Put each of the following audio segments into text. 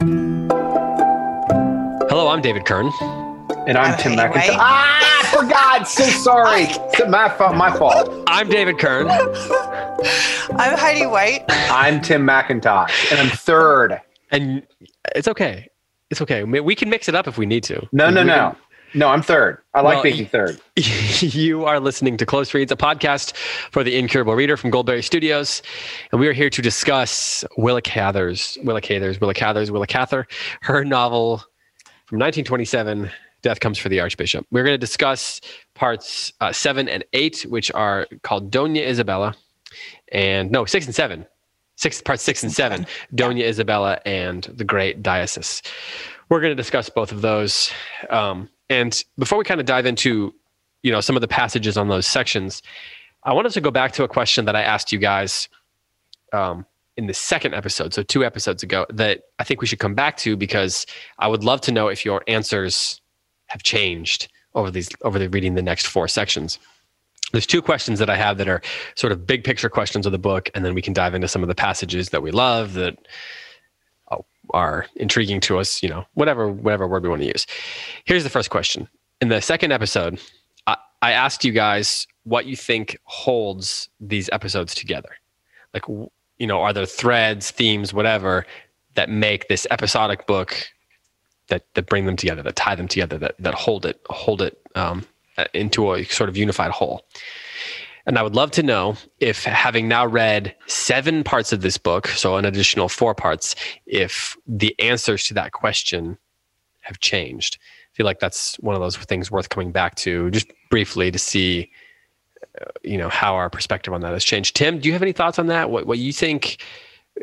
Hello, I'm David Kern. And I'm I'm Tim Heidi McIntyre. Ah, I forgot. So sorry. It's my fault. My fault. I'm David Kern. I'm Heidi White. I'm Tim McIntosh, and I'm third. And it's okay. It's okay. We we can mix it up if we need to. No, no, We no, no. I'm third. I like Well, being third. you are listening to Close Reads, a podcast for the Incurable Reader from Goldberry Studios. And we are here to discuss Willa Cather's, Willa Cather's, Willa Cather's, Willa Cather, her novel from 1927, Death Comes for the Archbishop. We're going to discuss parts uh, seven and eight, which are called Dona Isabella, and no, six and seven. Six parts six and seven, Dona Isabella and the Great Diocese. We're going to discuss both of those. Um, and before we kind of dive into, you know, some of the passages on those sections, I wanted to go back to a question that I asked you guys um, in the second episode, so two episodes ago, that I think we should come back to because I would love to know if your answers have changed over these over the reading the next four sections. There's two questions that I have that are sort of big picture questions of the book, and then we can dive into some of the passages that we love that are intriguing to us. You know, whatever whatever word we want to use. Here's the first question. In the second episode, I, I asked you guys what you think holds these episodes together. Like, you know, are there threads, themes, whatever that make this episodic book that that bring them together, that tie them together, that that hold it hold it um, into a sort of unified whole. And I would love to know if, having now read seven parts of this book, so an additional four parts, if the answers to that question have changed. I feel like that's one of those things worth coming back to just briefly to see, uh, you know, how our perspective on that has changed. Tim, do you have any thoughts on that? What what you think?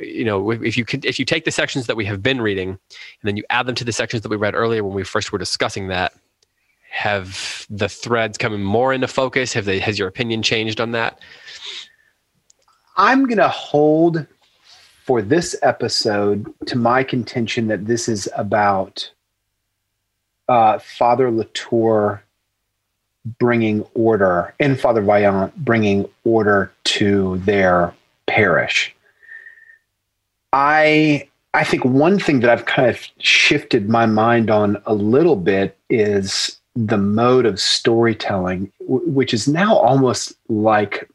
You know, if you could, if you take the sections that we have been reading, and then you add them to the sections that we read earlier when we first were discussing that, have the threads coming more into focus? Have they? Has your opinion changed on that? I'm going to hold for this episode to my contention that this is about uh, Father Latour bringing order and Father Vaillant bringing order to their parish. I I think one thing that I've kind of shifted my mind on a little bit is the mode of storytelling, which is now almost like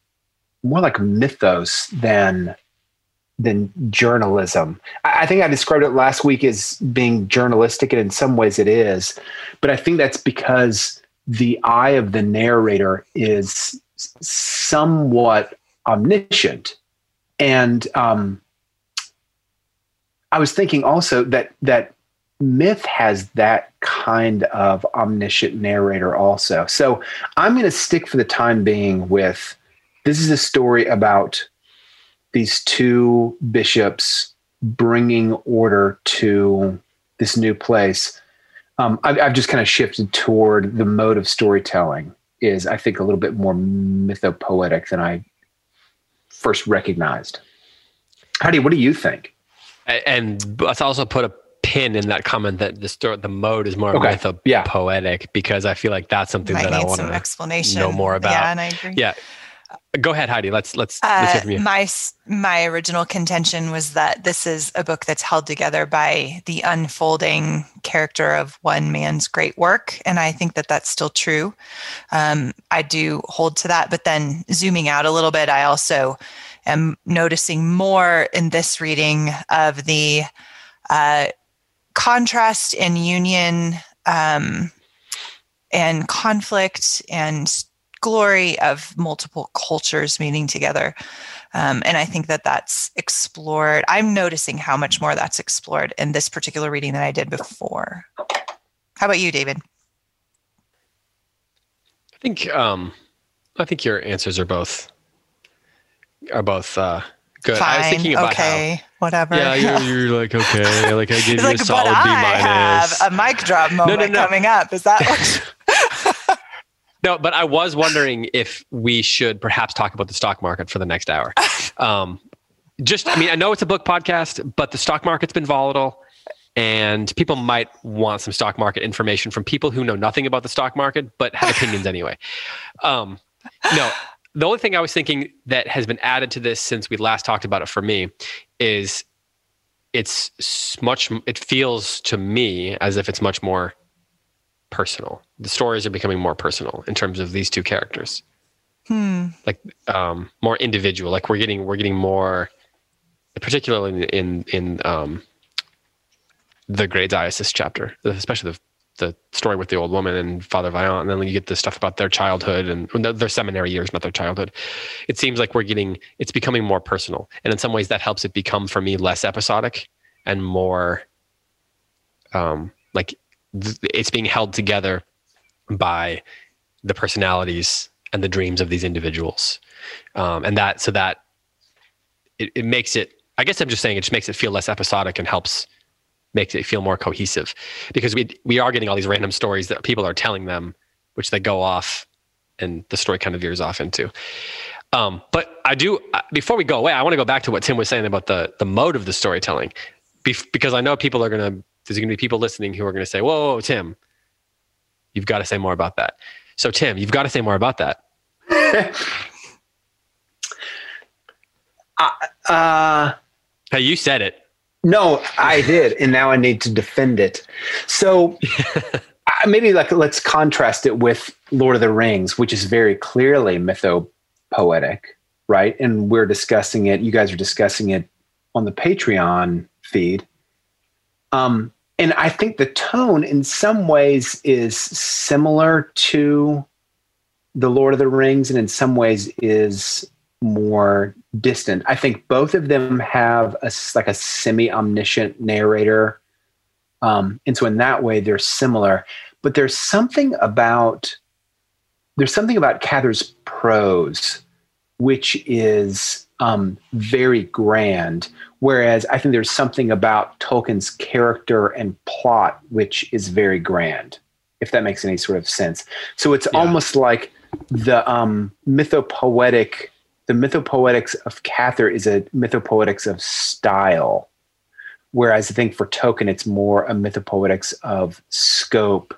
more like mythos than than journalism. I, I think I described it last week as being journalistic, and in some ways it is. But I think that's because the eye of the narrator is somewhat omniscient, and um, I was thinking also that that myth has that kind of omniscient narrator also. So I'm going to stick for the time being with this is a story about these two bishops bringing order to this new place. Um, I've, I've just kind of shifted toward the mode of storytelling is I think a little bit more mythopoetic than I first recognized. Heidi, what do you think? And let's also put a pin in that comment that the story, the mode is more Okay, mytho yeah. poetic because I feel like that's something Might that I want some to explanation. know more about. Yeah, and I agree. Yeah, go ahead, Heidi. Let's let's let's hear Uh, from you. my my original contention was that this is a book that's held together by the unfolding character of one man's great work, and I think that that's still true. Um, I do hold to that, but then zooming out a little bit, I also am noticing more in this reading of the uh, contrast and union um, and conflict and glory of multiple cultures meeting together. Um, and I think that that's explored. I'm noticing how much more that's explored in this particular reading than I did before. How about you, David? I think um, I think your answers are both are both uh, Good. Fine, I was thinking about okay, whatever. how. Yeah, you're, you're like okay. Like I gave you like, a solid but B I minus. have a mic drop moment no. coming up. Is that what? No, but I was wondering if we should perhaps talk about the stock market for the next hour. Um, just, I mean, I know it's a book podcast, but the stock market's been volatile, and people might want some stock market information from people who know nothing about the stock market but have opinions anyway. Um, no, the only thing I was thinking that has been added to this since we last talked about it for me is it's much. It feels to me as if it's much more personal. The stories are becoming more personal in terms of these two characters, hmm. like um, more individual. Like we're getting we're getting more, particularly in in um, the Great Diocese chapter, especially the the story with the old woman and Father Vaillant, and then you get the stuff about their childhood and their seminary years, not their childhood. It seems like we're getting it's becoming more personal, and in some ways that helps it become for me less episodic and more um, like th- it's being held together by the personalities and the dreams of these individuals, um, and that so that it, it makes it. I guess I'm just saying it just makes it feel less episodic and helps makes it feel more cohesive because we we are getting all these random stories that people are telling them, which they go off, and the story kind of veers off into. Um, but I do before we go away, I want to go back to what Tim was saying about the the mode of the storytelling, Bef- because I know people are gonna there's gonna be people listening who are gonna say, "Whoa, whoa, Tim, you've got to say more about that." So Tim, you've got to say more about that. uh, Hey, you said it. No, I did, and now I need to defend it. So maybe like let's contrast it with Lord of the Rings, which is very clearly mythopoetic, right? And we're discussing it. You guys are discussing it on the Patreon feed. Um, and I think the tone, in some ways, is similar to the Lord of the Rings, and in some ways is more distant. I think both of them have a like a semi omniscient narrator, um, and so in that way they're similar. But there's something about there's something about Cather's prose, which is um, very grand, whereas I think there's something about Tolkien's character and plot which is very grand. If that makes any sort of sense. So it's Yeah. almost like the um, mythopoetic the mythopoetics of Cather is a mythopoetics of style, whereas I think for Tolkien it's more a mythopoetics of scope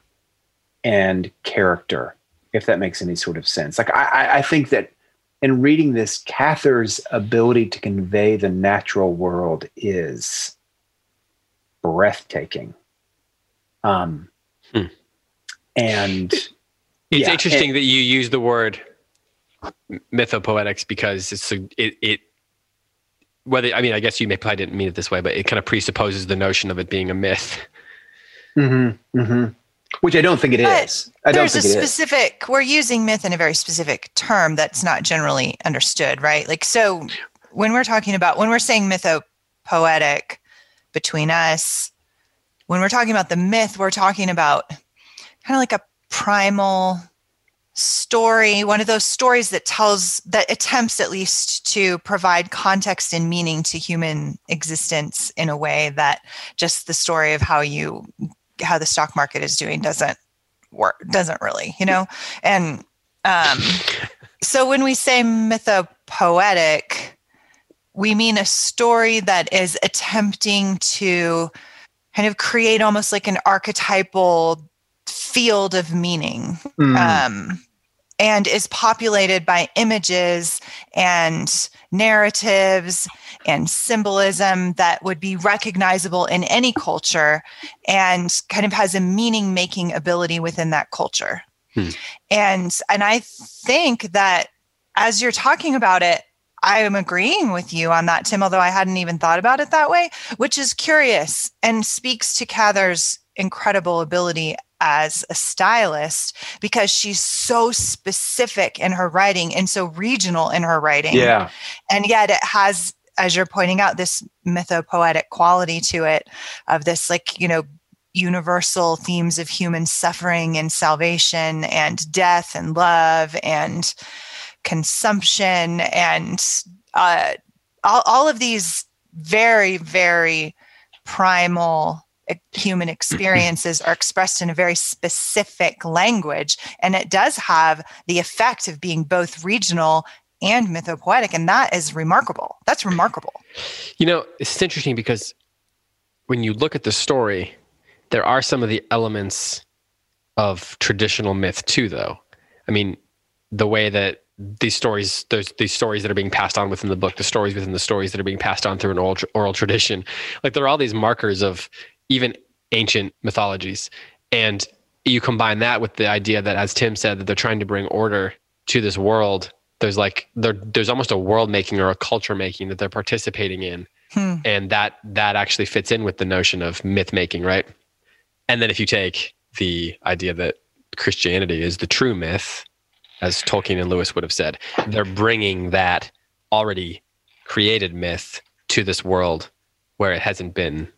and character, if that makes any sort of sense. Like I, I- I think that in reading this, Cather's ability to convey the natural world is breathtaking. Um, Hmm. and It's Yeah, interesting that you use the word mythopoetics because it's it it whether I mean I guess you may probably didn't mean it this way, but it kind of presupposes the notion of it being a myth. Mm-hmm, mm-hmm. Which I don't think it is. But I don't There's a think it is. specific, we're using myth in a very specific term that's not generally understood, right? Like, so when we're talking about, when we're saying mythopoetic between us, when we're talking about the myth, we're talking about kind of like a primal story, one of those stories that tells, that attempts at least to provide context and meaning to human existence in a way that just the story of how you, how the stock market is doing doesn't work, doesn't really, you know? And um, so when we say mythopoetic, we mean a story that is attempting to kind of create almost like an archetypal field of meaning Mm. um, and is populated by images and narratives and symbolism that would be recognizable in any culture and kind of has a meaning making ability within that culture. Hmm. And and I think that as you're talking about it, I am agreeing with you on that, Tim, although I hadn't even thought about it that way, which is curious and speaks to Cather's incredible ability as a stylist because she's so specific in her writing and so regional in her writing. yeah. And yet it has, as you're pointing out, this mythopoetic quality to it of this, like, you know, universal themes of human suffering and salvation and death and love and consumption and uh, all, all of these very, very primal human experiences are expressed in a very specific language. And it does have the effect of being both regional and mythopoetic. And that is remarkable. That's remarkable. You know, it's interesting because when you look at the story, there are some of the elements of traditional myth too, though. I mean, the way that these stories, there's these stories that are being passed on within the book, the stories within the stories that are being passed on through an oral, oral tradition, like there are all these markers of even ancient mythologies, and you combine that with the idea that, as Tim said, that they're trying to bring order to this world. There's like there, there's almost a world making or a culture making that they're participating in, hmm. and that that actually fits in with the notion of myth making, right? And then if you take the idea that Christianity is the true myth, as Tolkien and Lewis would have said, they're bringing that already created myth to this world where it hasn't been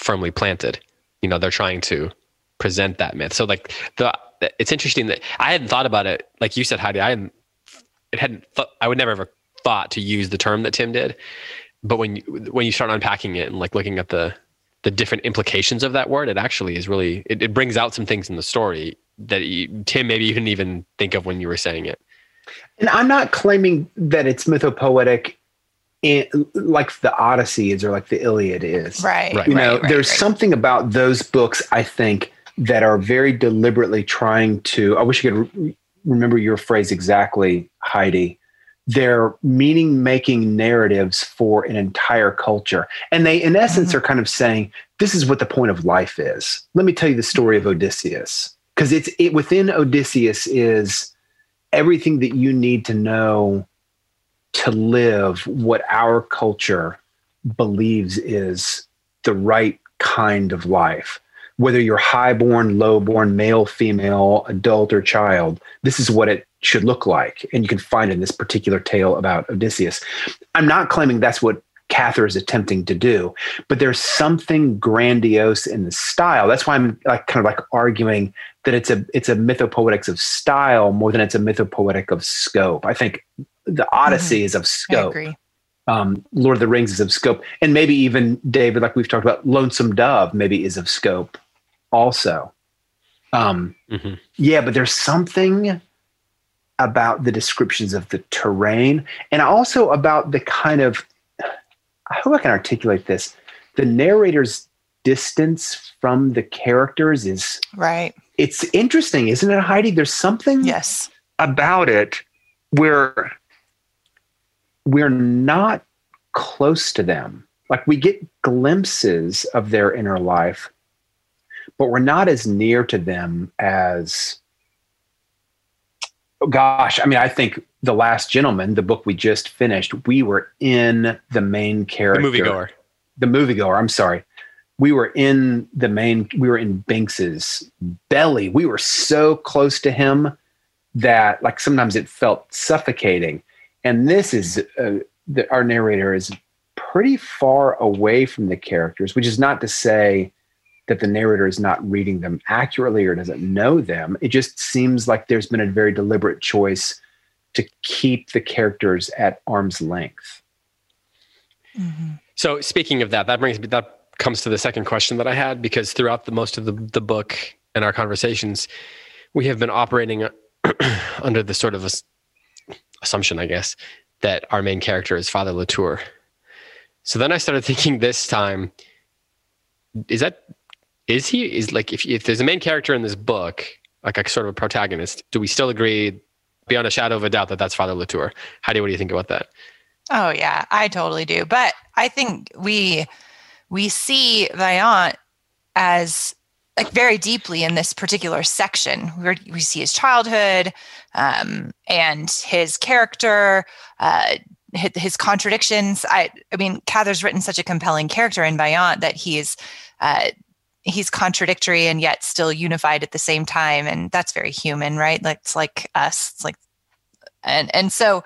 firmly planted. You know, they're trying to present that myth. So like the it's interesting that I hadn't thought about it like you said Heidi. I hadn't it hadn't th- I would never ever thought to use the term that Tim did. But when you when you start unpacking it and like looking at the the different implications of that word, it actually is really it, it brings out some things in the story that you, Tim maybe you didn't even think of when you were saying it. And I'm not claiming that it's mythopoetic in, like the Odyssey is or like the Iliad is. Right. right you know, right, there's right. something about those books, I think, that are very deliberately trying to. I wish you could re- remember your phrase exactly, Heidi. They're meaning making narratives for an entire culture. And they, in essence, mm-hmm. are kind of saying, this is what the point of life is. Let me tell you the story of Odysseus. Because it's it within Odysseus is everything that you need to know to live what our culture believes is the right kind of life. Whether you're highborn, lowborn, male, female, adult, or child, this is what it should look like. And you can find in this particular tale about Odysseus. I'm not claiming that's what Cather is attempting to do, but there's something grandiose in the style. That's why I'm like kind of like arguing that it's a it's a mythopoetics of style more than it's a mythopoetic of scope. I think the Odyssey mm-hmm. is of scope. Um, Lord of the Rings is of scope, and maybe even David, like we've talked about, Lonesome Dove maybe is of scope also. Um, mm-hmm. Yeah, but there's something about the descriptions of the terrain, and also about the kind of I hope I can articulate this. The narrator's distance from the characters is right. It's interesting, isn't it, Heidi? There's something yes about it where we're not close to them. Like we get glimpses of their inner life, but we're not as near to them as oh gosh, I mean, I think The Last Gentleman, the book we just finished, we were in the main character. The moviegoer. The moviegoer, I'm sorry. We were in the main, we were in Binx's belly. We were so close to him that like sometimes it felt suffocating. And this is uh, the, our narrator is pretty far away from the characters, which is not to say that the narrator is not reading them accurately or doesn't know them. It just seems like there's been a very deliberate choice to keep the characters at arm's length. Mm-hmm. So speaking of that, that brings me that comes to the second question that I had because throughout the most of the, the book and our conversations, we have been operating under the sort of assumption, I guess, that our main character is Father Latour. So then I started thinking this time, is that is he is like if if there's a main character in this book, like a sort of a protagonist, do we still agree beyond a shadow of a doubt that that's Father Latour? Heidi, what do you think about that? Oh yeah, I totally do. But I think we we see Vaillant as like very deeply in this particular section. We, we see his childhood um, and his character, uh, his, contradictions. I, I mean, Cather's written such a compelling character in Vaillant that he's uh, he's contradictory and yet still unified at the same time, and that's very human, right? Like it's like us. It's like, and and so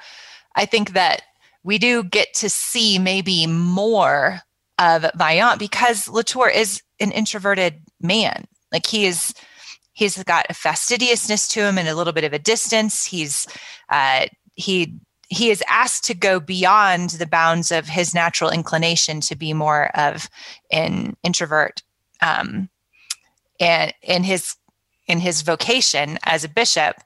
I think that we do get to see maybe more of Vaillant because Latour is an introverted man. Like he is, he's got a fastidiousness to him and a little bit of a distance. He's, uh, he, he is asked to go beyond the bounds of his natural inclination to be more of an introvert um, and in his in his vocation as a bishop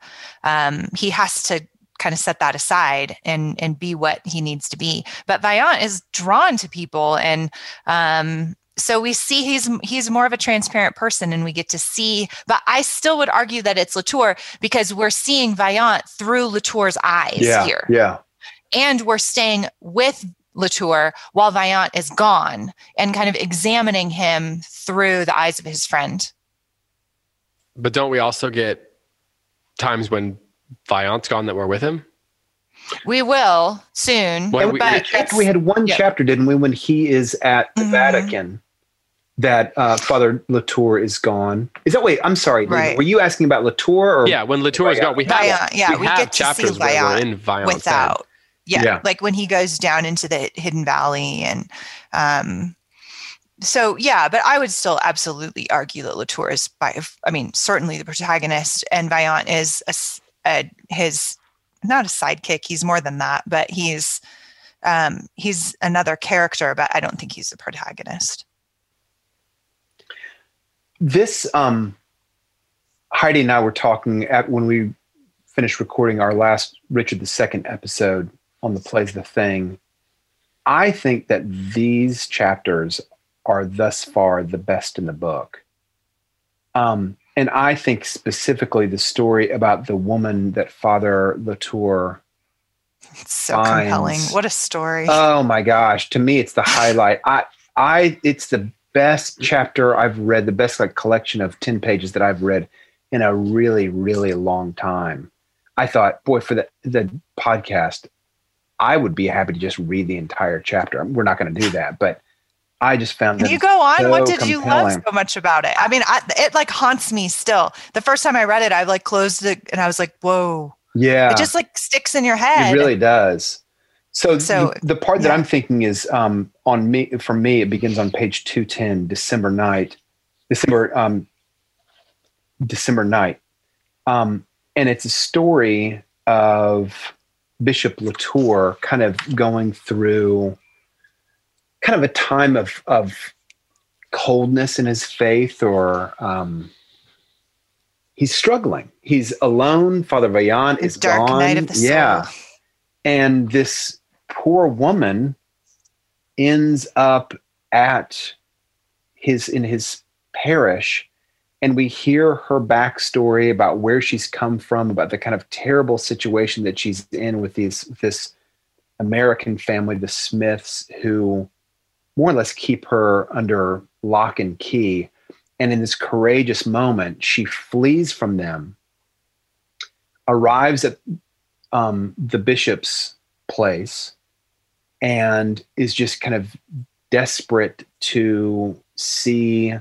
um, he has to kind of set that aside and and be what he needs to be but vaillant is drawn to people and um, so we see he's he's more of a transparent person and we get to see but i still would argue that it's latour because we're seeing vaillant through latour's eyes yeah, here Yeah. and we're staying with latour while vaillant is gone and kind of examining him through the eyes of his friend But don't we also get times when Vaillant's gone that we're with him? we will soon Well, we- but we chapter, we had one yeah. chapter, didn't we, when he is at the Mhm. Vatican that uh, Father Latour is gone. Is that wait? I'm sorry. Right. Were you asking about Latour? Or Yeah, when Latour is gone, we have, Vaillant, yeah, we we have get to see chapters where we're in Vaillant's without yeah, Yeah. like when he goes down into the hidden valley and um so yeah but i would still absolutely argue that latour is by i mean certainly the protagonist and vaillant is a, s- a- his not a sidekick he's more than that but he's um he's another character but i don't think he's the protagonist this um heidi and i were talking at when we finished recording our last richard ii episode on the plays the thing. I think that these chapters are thus far the best in the book. Um and i think specifically the story about the woman that father latour it's so Finds- compelling what a story. Oh my gosh! To me, it's the highlight. I, I, it's the best mm-hmm. chapter I've read, the best like collection of ten pages that I've read in a really, really long time. I thought, boy, for the the podcast, I would be happy to just read the entire chapter. We're not going to do that, but I just found them you go on? what so did you love so much about it? I mean, I, it like haunts me still. The first time I read it, I like closed it and I was like, "Whoa!" Yeah, It just like sticks in your head. It really does. So, So, the, the part that yeah. I'm thinking is um, on me for me. It begins on page two ten, December night, December um, December night, um, and it's a story of Bishop Latour kind of going through kind of a time of of coldness in his faith, or um, he's struggling. He's alone. Father Vaillant is dark gone. night of the soul. Yeah, and this poor woman ends up at his in his parish and we hear her backstory about where she's come from about the kind of terrible situation that she's in with these this american family the smiths who more or less keep her under lock and key. And in this courageous moment she flees from them arrives at um, the bishop's place and is just kind of desperate to see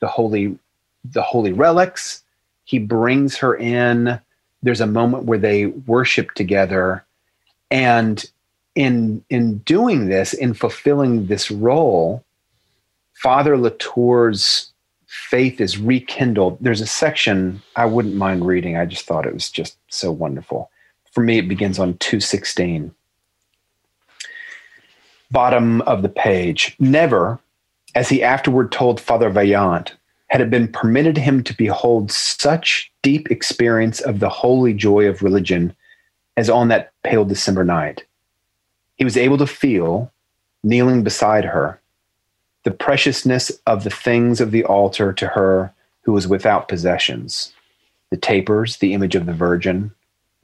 the holy the holy relics. He brings her in. There's a moment where they worship together. And in in doing this in fulfilling this role father latour's faith is rekindled. There's a section i wouldn't mind reading. I just thought it was just so wonderful. For me it begins on 216 bottom of the page. Never as he afterward told father vaillant had it been permitted him to behold such deep experience of the holy joy of religion as on that pale december night. He was able to feel kneeling beside her the preciousness of the things of the altar to her who was without possessions the tapers the image of the virgin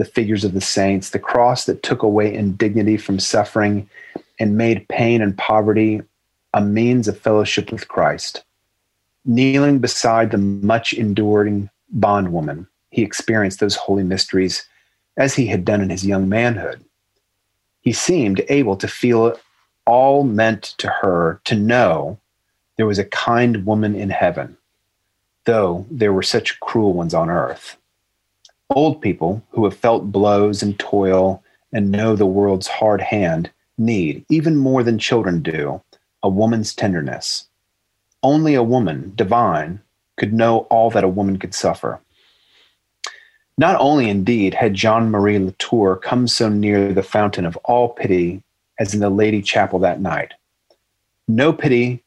the figures of the saints the cross that took away indignity from suffering and made pain and poverty a means of fellowship with christ kneeling beside the much enduring bondwoman he experienced those holy mysteries as he had done in his young manhood he seemed able to feel it all meant to her to know there was a kind woman in heaven, though there were such cruel ones on earth. Old people who have felt blows and toil and know the world's hard hand need, even more than children do, a woman's tenderness. Only a woman, divine, could know all that a woman could suffer. Not only, indeed, had Jean Marie Latour come so near the fountain of all pity as in the Lady Chapel that night. No pity,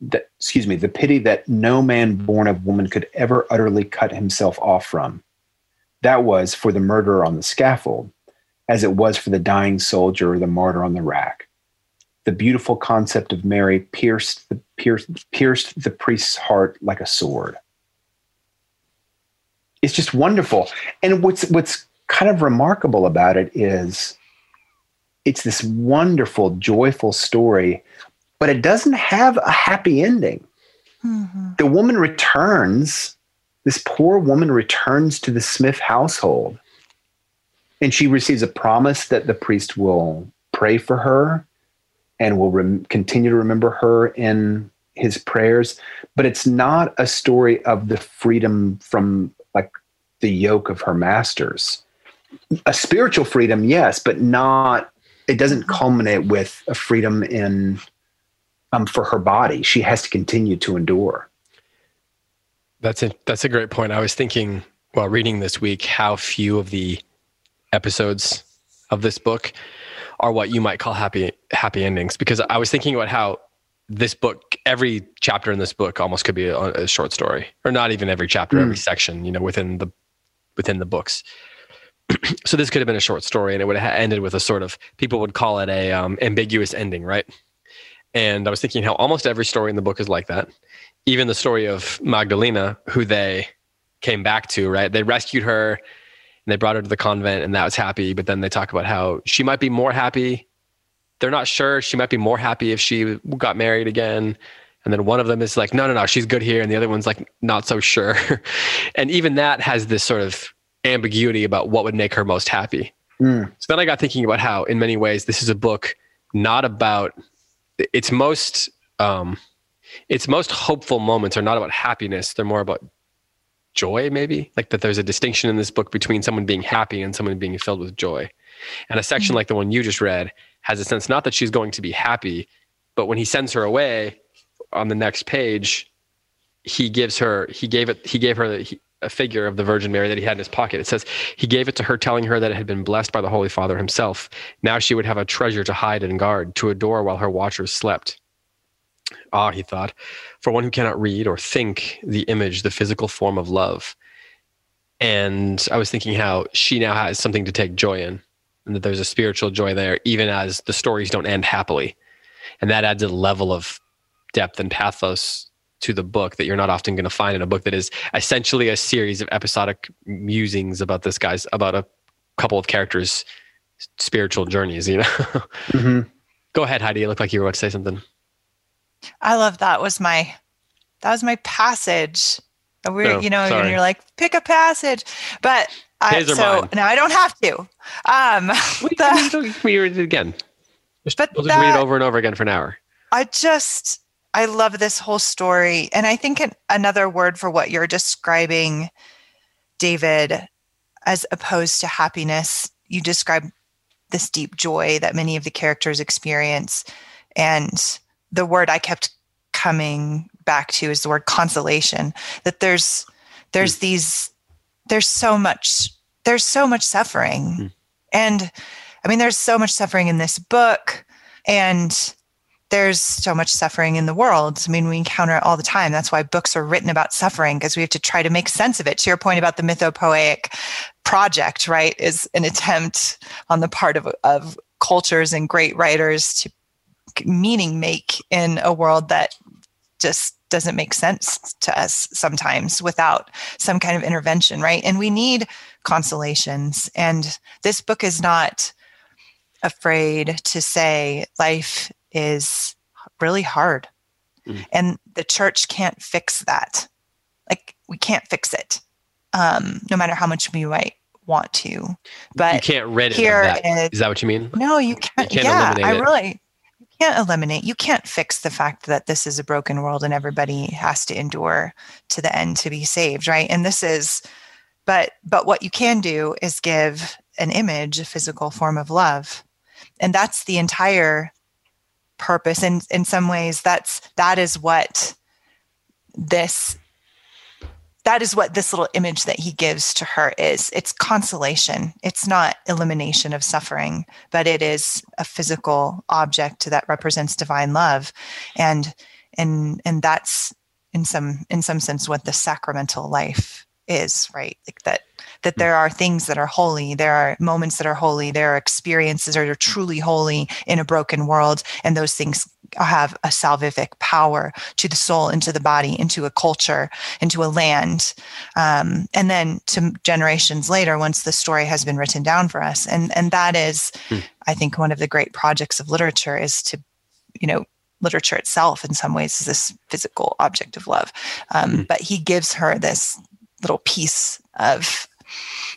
that, excuse me, the pity that no man born of woman could ever utterly cut himself off from. That was for the murderer on the scaffold, as it was for the dying soldier or the martyr on the rack. The beautiful concept of Mary pierced the, pierced, pierced the priest's heart like a sword. It's just wonderful. And what's what's kind of remarkable about it is it's this wonderful, joyful story, but it doesn't have a happy ending. Mm-hmm. The woman returns, this poor woman returns to the Smith household, and she receives a promise that the priest will pray for her and will rem- continue to remember her in his prayers. But it's not a story of the freedom from like the yoke of her masters. A spiritual freedom, yes, but not it doesn't mm-hmm. culminate with a freedom in um, for her body. She has to continue to endure. That's a that's a great point. I was thinking while reading this week how few of the episodes of this book are what you might call happy happy endings because I was thinking about how this book every chapter in this book almost could be a, a short story or not even every chapter mm. every section you know within the within the books so this could have been a short story and it would have ended with a sort of people would call it a um, ambiguous ending right and i was thinking how almost every story in the book is like that even the story of magdalena who they came back to right? They rescued her and they brought her to the convent and that was happy but then they talk about how she might be more happy. They're not sure. She might be more happy if she got married again. And then one of them is like no no no she's good here. And the other one's like not so sure. And even that has this sort of ambiguity about what would make her most happy. Mm. So then I got thinking about how, in many ways, this is a book not about its most um, its most hopeful moments are not about happiness; they're more about joy. Maybe like that. There's a distinction in this book between someone being happy and someone being filled with joy. And a section mm-hmm. like the one you just read has a sense not that she's going to be happy, but when he sends her away on the next page, he gives her he gave it he gave her he, a figure of the Virgin Mary that he had in his pocket. It says he gave it to her, telling her that it had been blessed by the Holy Father himself. Now she would have a treasure to hide and guard, to adore while her watchers slept. Ah, he thought, for one who cannot read or think the image, the physical form of love. And I was thinking how she now has something to take joy in, and that there's a spiritual joy there, even as the stories don't end happily. And that adds a level of depth and pathos to the book that you're not often going to find in a book that is essentially a series of episodic musings about this guy's about a couple of characters spiritual journeys you know mm-hmm. go ahead heidi you look like you were about to say something i love that was my that was my passage. We oh, you know and you're like pick a passage. But I, so now i don't have to. Um we, the, we read it again. Just, but we'll just that, read it over and over again for an hour. I just I love this whole story. And I think another word for what you're describing, David, as opposed to happiness, you describe this deep joy that many of the characters experience. And the word I kept coming back to is the word consolation that there's there's mm. these there's so much there's so much suffering mm. and i mean there's so much suffering in this book and there's so much suffering in the world. I mean, we encounter it all the time. That's why books are written about suffering because we have to try to make sense of it. To your point about the mythopoeic project, right, is an attempt on the part of, of cultures and great writers to meaning make in a world that just doesn't make sense to us sometimes without some kind of intervention, right? And we need consolations. And this book is not afraid to say life is really hard. Mm. And the church can't fix that. Like we can't fix it. Um, no matter how much we might want to. But you can't rid it here. Is, is that what you mean? No, you can't. You can't yeah, I really can't eliminate. You can't fix the fact that this is a broken world and everybody has to endure to the end to be saved, right? And this is but but what you can do is give an image, a physical form of love. And that's the entire purpose and in some ways that's that is what this that is what this little image that he gives to her is. It's consolation. It's not elimination of suffering but it is a physical object that represents divine love. And and and that's in some in some sense what the sacramental life is right? Like that that there are things that are holy there are moments that are holy there are experiences that are truly holy in a broken world and those things have a salvific power to the soul, into the body, into a culture, into a land. Um, and then to generations later, once the story has been written down for us. And, and that is, hmm. I think, one of the great projects of literature is to, you know, literature itself in some ways is this physical object of love. Um, hmm. But he gives her this little piece of,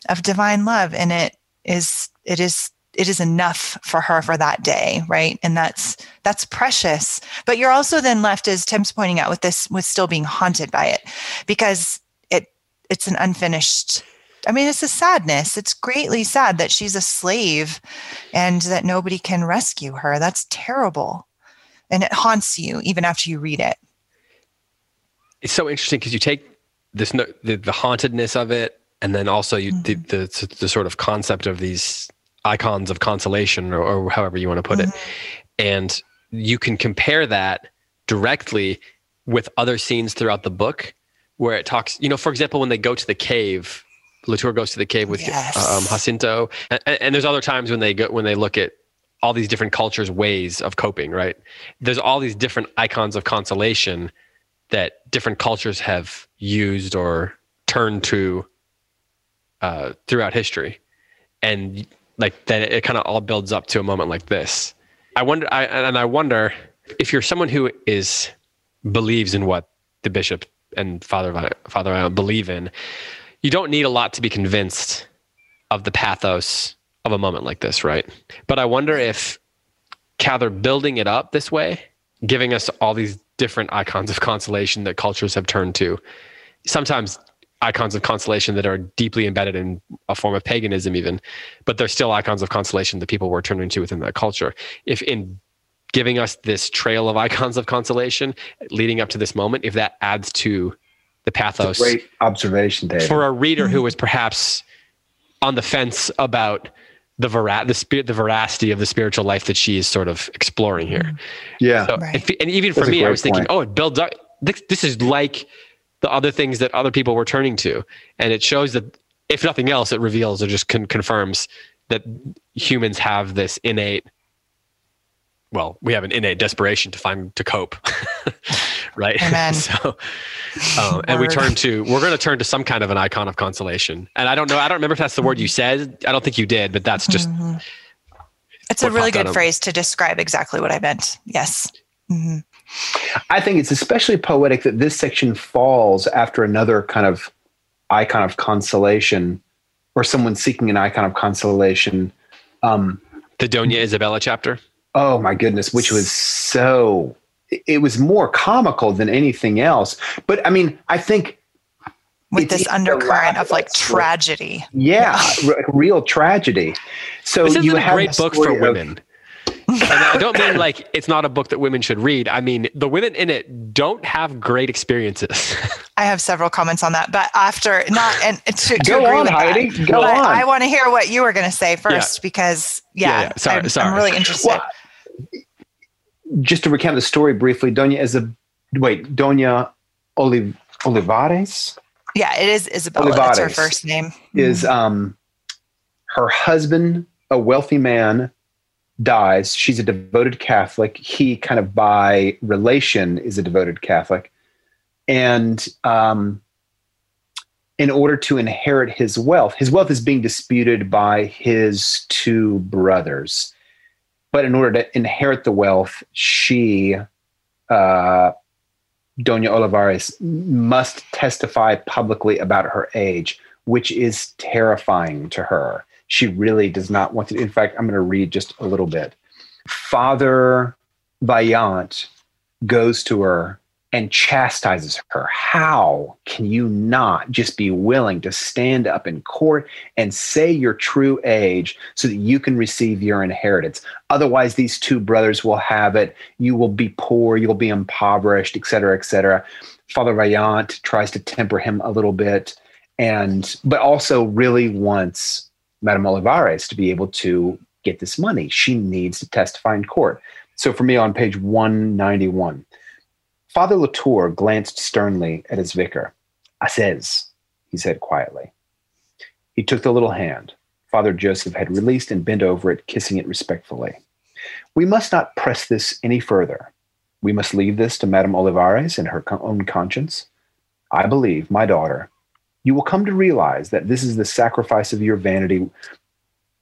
of divine love. And it is, it is it is enough for her for that day right? And that's that's precious. But you're also then left as tim's pointing out with this with still being haunted by it because it it's an unfinished i mean it's a sadness. It's greatly sad that she's a slave and that nobody can rescue her. That's terrible. And it haunts you even after you read it. It's so interesting because you take this the, the hauntedness of it and then also you mm-hmm. the, the, the sort of concept of these icons of consolation or, or however you want to put mm-hmm. it and you can compare that directly with other scenes throughout the book where it talks you know for example when they go to the cave latour goes to the cave with yes. um, jacinto and, and, there's other times when they go when they look at all these different cultures ways of coping right there's all these different icons of consolation that different cultures have used or turned to uh, throughout history and like then it, it kind of all builds up to a moment like this. I wonder, I, and I wonder if you're someone who is believes in what the bishop and Father Father I believe in, you don't need a lot to be convinced of the pathos of a moment like this, right? But I wonder if Cather building it up this way, giving us all these different icons of consolation that cultures have turned to, sometimes icons of consolation that are deeply embedded in a form of paganism even but they're still icons of consolation that people were turning to within that culture if in giving us this trail of icons of consolation leading up to this moment if that adds to the pathos great observation Dave. for a reader who is perhaps on the fence about the vera- the spirit the veracity of the spiritual life that she is sort of exploring here yeah so right. if, and even for me i was thinking point. oh it builds up this, this is like the other things that other people were turning to. And it shows that, if nothing else, it reveals or just con- confirms that humans have this innate, well, we have an innate desperation to find, to cope. right. Amen. so, um, and we turn to, we're going to turn to some kind of an icon of consolation. And I don't know, I don't remember if that's the word you said. I don't think you did, but that's just. Mm-hmm. It's a really good phrase to describe exactly what I meant. Yes. Mm-hmm. I think it's especially poetic that this section falls after another kind of icon of consolation or someone seeking an icon of consolation. Um, the Dona Isabella chapter. Oh my goodness, which was so, it was more comical than anything else. But I mean, I think with this undercurrent of like tragedy. Yeah, yeah. real tragedy. So this you have a great book for women and I don't mean like it's not a book that women should read. I mean the women in it don't have great experiences. I have several comments on that, but after not and to, to go agree on, with Heidi. That, go on. I want to hear what you were going to say first yeah. because yeah, yeah, yeah. Sorry, I'm, sorry. I'm really interested. Well, just to recount the story briefly, Dona is a wait, Dona Oliv, Olivares. Yeah, it is Isabella. Olivares That's her first name. Is mm-hmm. um her husband a wealthy man dies. She's a devoted Catholic. He, kind of by relation, is a devoted Catholic. And um, in order to inherit his wealth, his wealth is being disputed by his two brothers. But in order to inherit the wealth, she, uh, Dona Olivares, must testify publicly about her age, which is terrifying to her she really does not want to. In fact, I'm going to read just a little bit. Father Vaillant goes to her and chastises her. How can you not just be willing to stand up in court and say your true age so that you can receive your inheritance? Otherwise, these two brothers will have it. You will be poor, you'll be impoverished, et cetera, et cetera. Father Vaillant tries to temper him a little bit, and but also really wants Madame Olivares to be able to get this money. She needs to testify in court. So for me on page 191, Father Latour glanced sternly at his vicar. Assez, he said quietly. He took the little hand Father Joseph had released and bent over it, kissing it respectfully. We must not press this any further. We must leave this to Madame Olivares and her own conscience. I believe, my daughter, you will come to realize that this is the sacrifice of your vanity,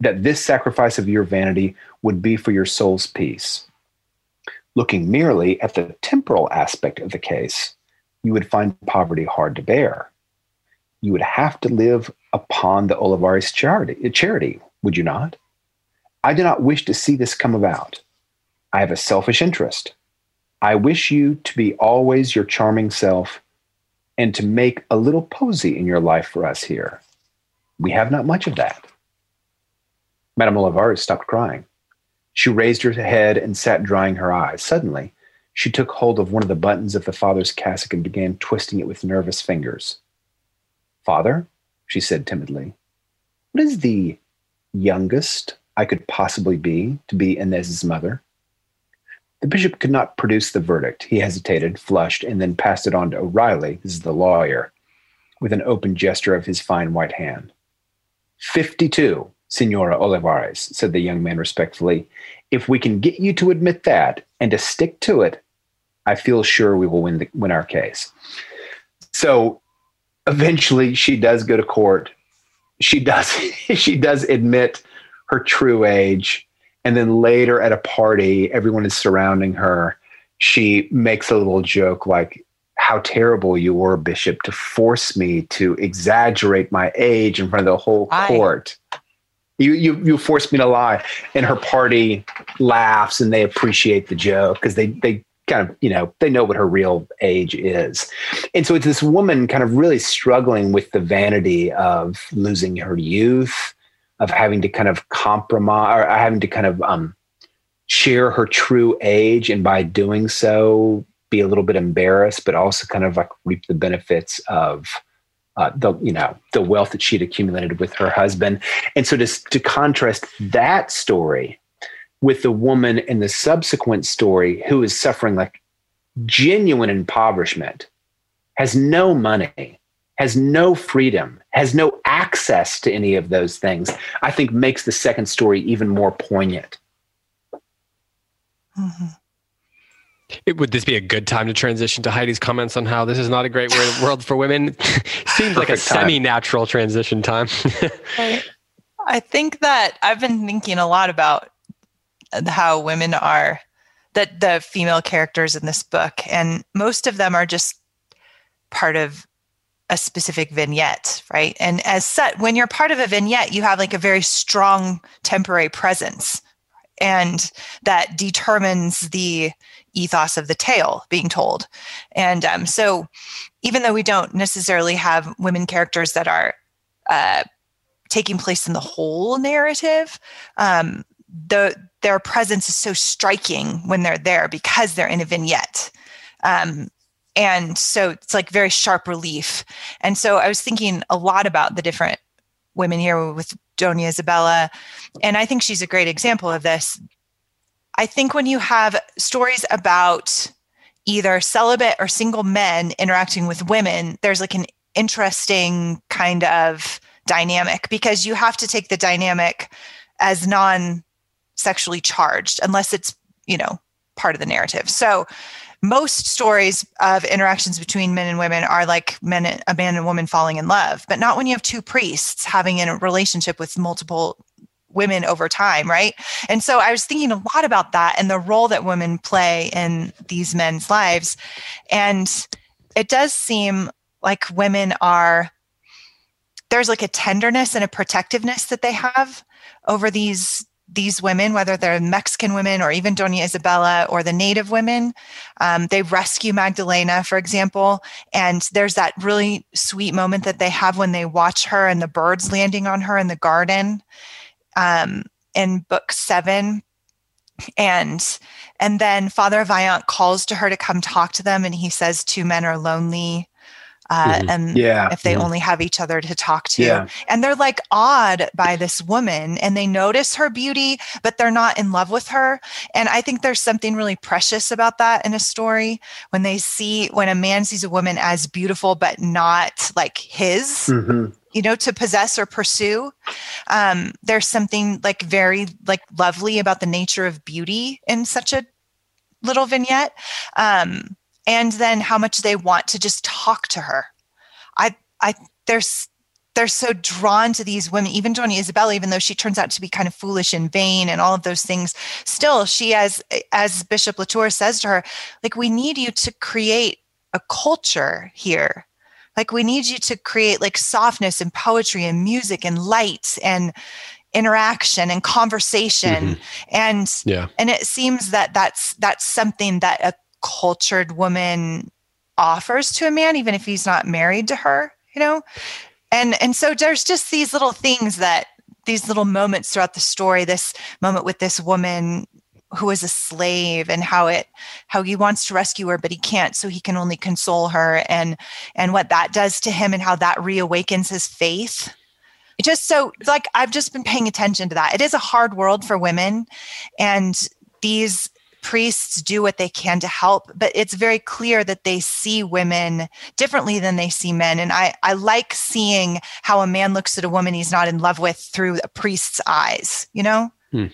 that this sacrifice of your vanity would be for your soul's peace. Looking merely at the temporal aspect of the case, you would find poverty hard to bear. You would have to live upon the Olivares charity, charity, would you not? I do not wish to see this come about. I have a selfish interest. I wish you to be always your charming self and to make a little posy in your life for us here. We have not much of that. Madame Olivares stopped crying. She raised her head and sat drying her eyes. Suddenly, she took hold of one of the buttons of the father's cassock and began twisting it with nervous fingers. Father, she said timidly, what is the youngest I could possibly be to be Inez's mother? The bishop could not produce the verdict. He hesitated, flushed, and then passed it on to O'Reilly, this is the lawyer, with an open gesture of his fine white hand. Fifty two, Senora Olivares, said the young man respectfully. If we can get you to admit that and to stick to it, I feel sure we will win the, win our case. So eventually she does go to court. She does she does admit her true age. And then later at a party, everyone is surrounding her. She makes a little joke like, how terrible you were, Bishop, to force me to exaggerate my age in front of the whole court. I- you you you forced me to lie and her party laughs and they appreciate the joke because they they kind of you know they know what her real age is and so it's this woman kind of really struggling with the vanity of losing her youth of having to kind of compromise or having to kind of um, share her true age and by doing so be a little bit embarrassed but also kind of like reap the benefits of uh, the you know the wealth that she'd accumulated with her husband, and so to to contrast that story with the woman in the subsequent story who is suffering like genuine impoverishment, has no money, has no freedom, has no access to any of those things, I think makes the second story even more poignant. Mm-hmm. It, would this be a good time to transition to Heidi's comments on how this is not a great world for women? Seems like a semi-natural transition time. I think that I've been thinking a lot about how women are that the female characters in this book, and most of them are just part of a specific vignette, right? And as such, when you're part of a vignette, you have like a very strong temporary presence, and that determines the ethos of the tale being told. And um, so, even though we don't necessarily have women characters that are uh, taking place in the whole narrative, um, the their presence is so striking when they're there because they're in a vignette. Um, and so it's like very sharp relief. And so I was thinking a lot about the different women here with Doña Isabella. And I think she's a great example of this. I think when you have stories about either celibate or single men interacting with women, there's like an interesting kind of dynamic because you have to take the dynamic as non sexually charged unless it's, you know, part of the narrative. So most stories of interactions between men and women are like men a man and woman falling in love, but not when you have two priests having a relationship with multiple women over time, right? And so I was thinking a lot about that and the role that women play in these men's lives. And it does seem like women are, there's like a tenderness and a protectiveness that they have over these these women, whether they're Mexican women or even Dona Isabella or the native women. Um, they rescue Magdalena, for example. And there's that really sweet moment that they have when they watch her and the birds landing on her in the garden um, in book seven. And and then Father Vaillant calls to her to come talk to them, and he says two men are lonely uh, mm-hmm. and yeah. if they mm-hmm. only have each other to talk to. Yeah. And they're like awed by this woman and they notice her beauty, but they're not in love with her. And I think there's something really precious about that in a story when they see, when a man sees a woman as beautiful, but not like his. Mm-hmm. You know, to possess or pursue. Um, there's something like very like lovely about the nature of beauty in such a little vignette. Um, and then how much they want to just talk to her. I, I, there's, they're so drawn to these women, even Dona Isabella, even though she turns out to be kind of foolish and vain and all of those things. Still, she, as as Bishop Latour says to her, like we need you to create a culture here. Like we need you to create like softness and poetry and music and light and interaction and conversation. Mm-hmm. And yeah. and it seems that that's that's something that a cultured woman offers to a man even if he's not married to her you know? And and so there's just these little things that these little moments throughout the story this moment with this woman who is a slave and how it how he wants to rescue her but he can't so he can only console her. And and what that does to him and how that reawakens his faith. Just so like i've just been paying attention to that. It is a hard world for women. And these priests do what they can to help, but it's very clear that they see women differently than they see men. And I, I like seeing how a man looks at a woman he's not in love with through a priest's eyes, you know? Hmm.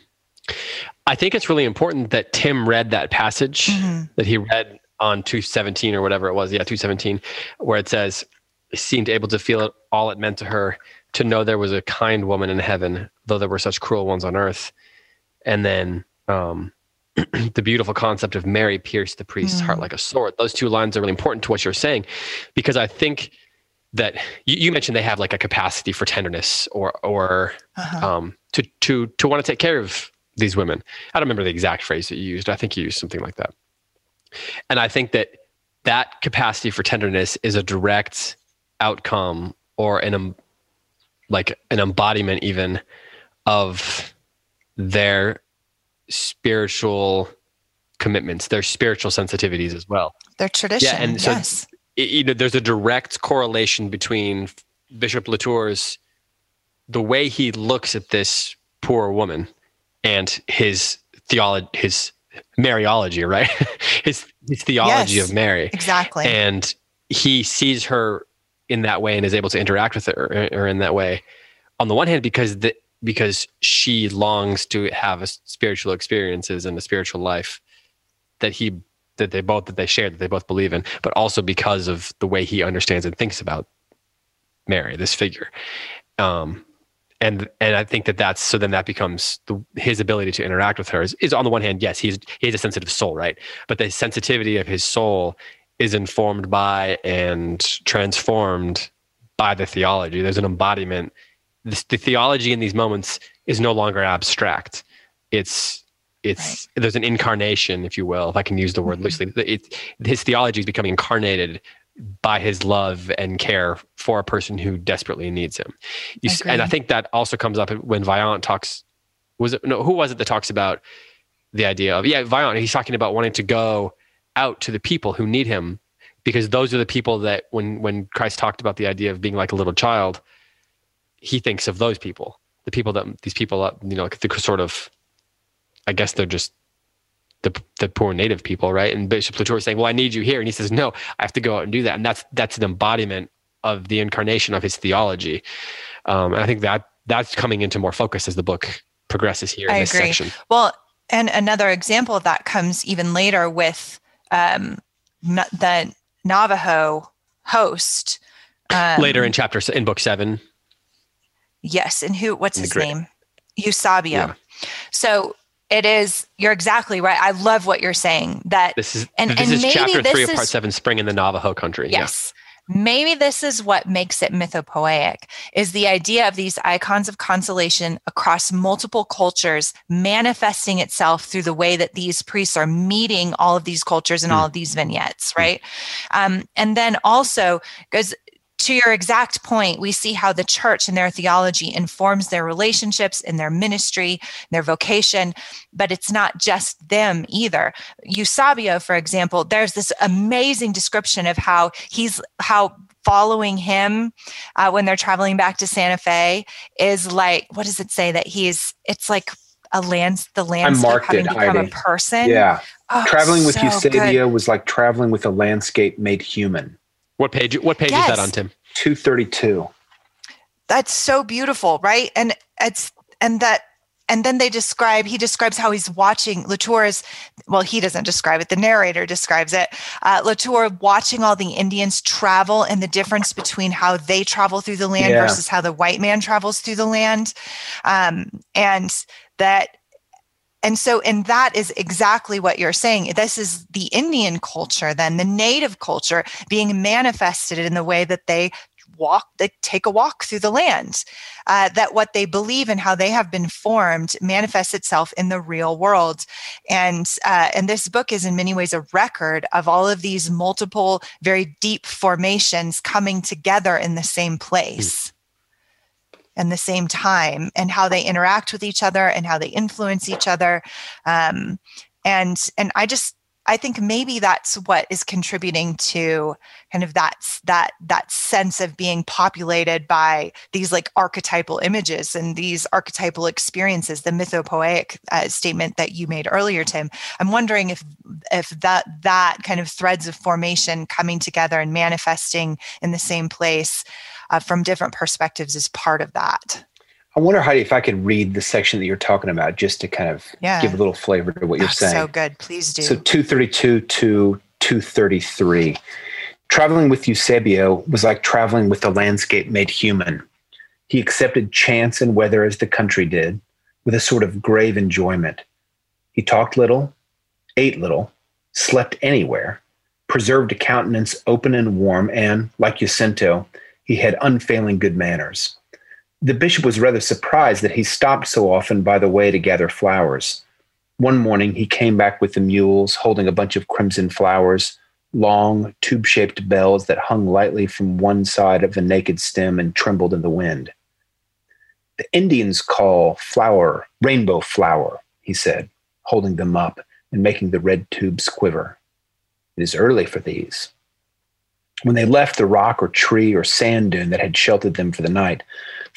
I think it's really important that Tim read that passage mm-hmm. that he read on 217 or whatever it was. Yeah, 217, where it says, seemed able to feel it, all it meant to her to know there was a kind woman in heaven, though there were such cruel ones on earth. And then um, the beautiful concept of Mary pierced the priest's mm. heart like a sword. Those two lines are really important to what you're saying because I think that you, you mentioned they have like a capacity for tenderness or or uh-huh. um, to to to want to take care of these women. I don't remember the exact phrase that you used. I think you used something like that. And I think that that capacity for tenderness is a direct outcome or an um, like an embodiment even of their spiritual commitments, their spiritual sensitivities as well. Their tradition. Yeah, and so yes. it, you know, there's a direct correlation between Bishop Latour's the way he looks at this poor woman and his theology, his Mariology, right? his his theology yes, of Mary, exactly. And he sees her in that way and is able to interact with her or in that way. On the one hand, because the because she longs to have a spiritual experiences and a spiritual life that he that they both that they share that they both believe in but also because of the way he understands and thinks about mary this figure. Um and and i think that that's so then that becomes the, his ability to interact with her is, is on the one hand yes he's he has a sensitive soul right? But the sensitivity of his soul is informed by and transformed by the theology. There's an embodiment the, the theology in these moments is no longer abstract. It's it's right. there's an incarnation, if you will, if I can use the word mm-hmm. loosely. It, his theology is becoming incarnated by his love and care for a person who desperately needs him. You, I and I think that also comes up when Vaillant talks. Was it no? Who was it that talks about the idea of yeah Vaillant? He's talking about wanting to go out to the people who need him because those are the people that when when Christ talked about the idea of being like a little child, he thinks of those people, the people that these people, you know, the sort of, I guess they're just the the poor native people, right? And Bishop Latour is saying, "Well, I need you here," and he says, "No, I have to go out and do that." And that's that's an embodiment of the incarnation of his theology. Um, and I think that that's coming into more focus as the book progresses here I in this agree. section. Well, and another example of that comes even later with um, the Navajo host. Um, later in chapter in book seven. Yes, and who? What's his name? Eusebio. Yeah. So it is. You're exactly right. I love what you're saying. That this is and, this and is chapter three of part seven, spring in the Navajo country. Yes, maybe this is what makes it mythopoeic is the idea of these icons of consolation across multiple cultures manifesting itself through the way that these priests are meeting all of these cultures and all of these vignettes right um, and then also because to your exact point, we see how the church and their theology informs their relationships and their ministry, their vocation, but it's not just them either. Eusebio, for example, there's this amazing description of how he's how following him uh, when they're traveling back to Santa Fe is like what does it say that he's it's like a land the landscape having it, become Heidi. a person. Yeah. Oh, traveling with so Eusebio good. was like traveling with a landscape made human. What page? What page yes. is that on, Tim? Two thirty-two. That's so beautiful, right? And it's and that and then they describe he describes how he's watching latour is well he doesn't describe it the narrator describes it uh, latour watching all the indians travel and the difference between how they travel through the land yeah. versus how the white man travels through the land um, and that and so, and that is exactly what you're saying. This is the Indian culture, then the native culture being manifested in the way that they walk, they take a walk through the land. Uh, that what they believe and how they have been formed manifests itself in the real world. And uh, and this book is in many ways a record of all of these multiple, very deep formations coming together in the same place. And the same time and how they interact with each other and how they influence each other. Um, and and i just i think maybe that's what is contributing to kind of that that that sense of being populated by these like archetypal images and these archetypal experiences the mythopoeic uh, statement that you made earlier tim. I'm wondering if if that that kind of threads of formation coming together and manifesting in the same place uh, from different perspectives is part of that. I wonder, Heidi, if I could read the section that you're talking about just to kind of yeah. give a little flavor to what you're saying. So good. Please do. So 232 to 233. Traveling with Eusebio was like traveling with the landscape made human. He accepted chance and weather as the country did, with a sort of grave enjoyment. He talked little, ate little, slept anywhere, preserved a countenance open and warm, and, like Jacinto, he had unfailing good manners. The bishop was rather surprised that he stopped so often by the way to gather flowers. One morning he came back with the mules, holding a bunch of crimson flowers, long, tube shaped bells that hung lightly from one side of a naked stem and trembled in the wind. The Indians call flower rainbow flower, he said, holding them up and making the red tubes quiver. It is early for these. When they left the rock or tree or sand dune that had sheltered them for the night,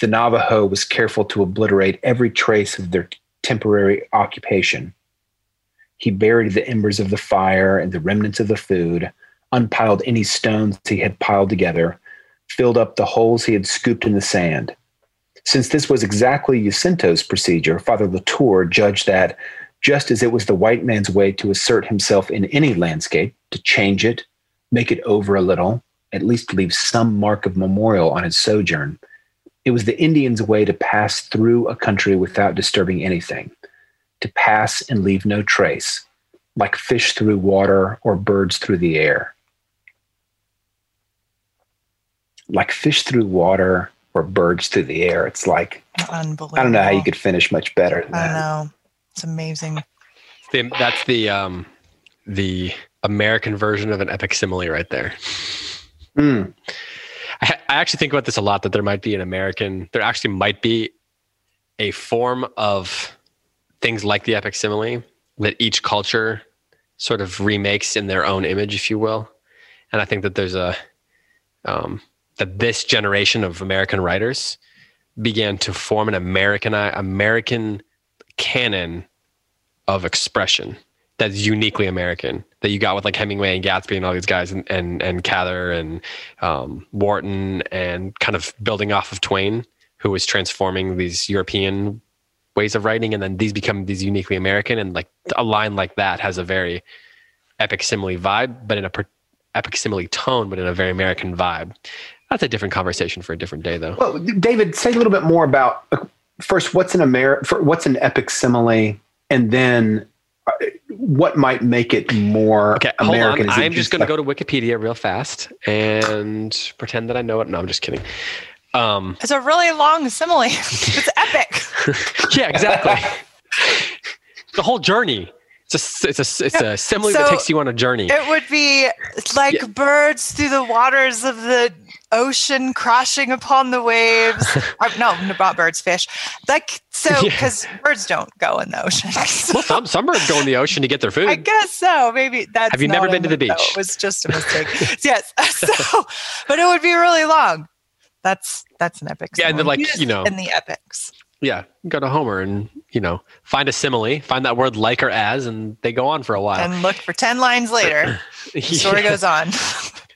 the Navajo was careful to obliterate every trace of their temporary occupation. He buried the embers of the fire and the remnants of the food, unpiled any stones he had piled together, filled up the holes he had scooped in the sand. Since this was exactly Jacinto's procedure, Father Latour judged that, just as it was the white man's way to assert himself in any landscape, to change it, make it over a little, at least leave some mark of memorial on his sojourn. It was the Indian's way to pass through a country without disturbing anything, to pass and leave no trace, like fish through water or birds through the air. Like fish through water or birds through the air. It's like, Unbelievable. I don't know how you could finish much better than that. I that. know. It's amazing. That's the, um, the American version of an epic simile right there. Mm. I, I actually think about this a lot that there might be an American, there actually might be a form of things like the epic simile that each culture sort of remakes in their own image, if you will. And I think that there's a, um, that this generation of American writers began to form an American American canon of expression that's uniquely American that you got with like Hemingway and Gatsby and all these guys and and and Cather and um, Wharton and kind of building off of Twain, who was transforming these European ways of writing, and then these become these uniquely American. And like a line like that has a very epic simile vibe, but in a per- epic simile tone, but in a very American vibe. That's a different conversation for a different day, though. Well, David, say a little bit more about uh, first what's an Amer- what's an epic simile, and then uh, what might make it more Okay, hold Is on. I'm just going to go to Wikipedia real fast and pretend that I know it. No, I'm just kidding. Um, It's a really long simile. it's epic. yeah, exactly. the whole journey. It's a it's a it's a simile that takes you on a journey. It would be like Yeah. birds through the waters of the ocean crashing upon the waves. Or, no, not birds, fish. Like so, Yeah. because birds don't go in the ocean. well, some some birds go in the ocean to get their food. I guess so. Maybe that's. Have you never been to the beach? it was just a mistake. yes. So, but it would be really long. That's that's an epic. Yeah, and then, like, you know- in the epics. yeah, go to Homer and you know find a simile, find that word like or as, and they go on for a while. And look for ten lines later, the story Yeah. goes on.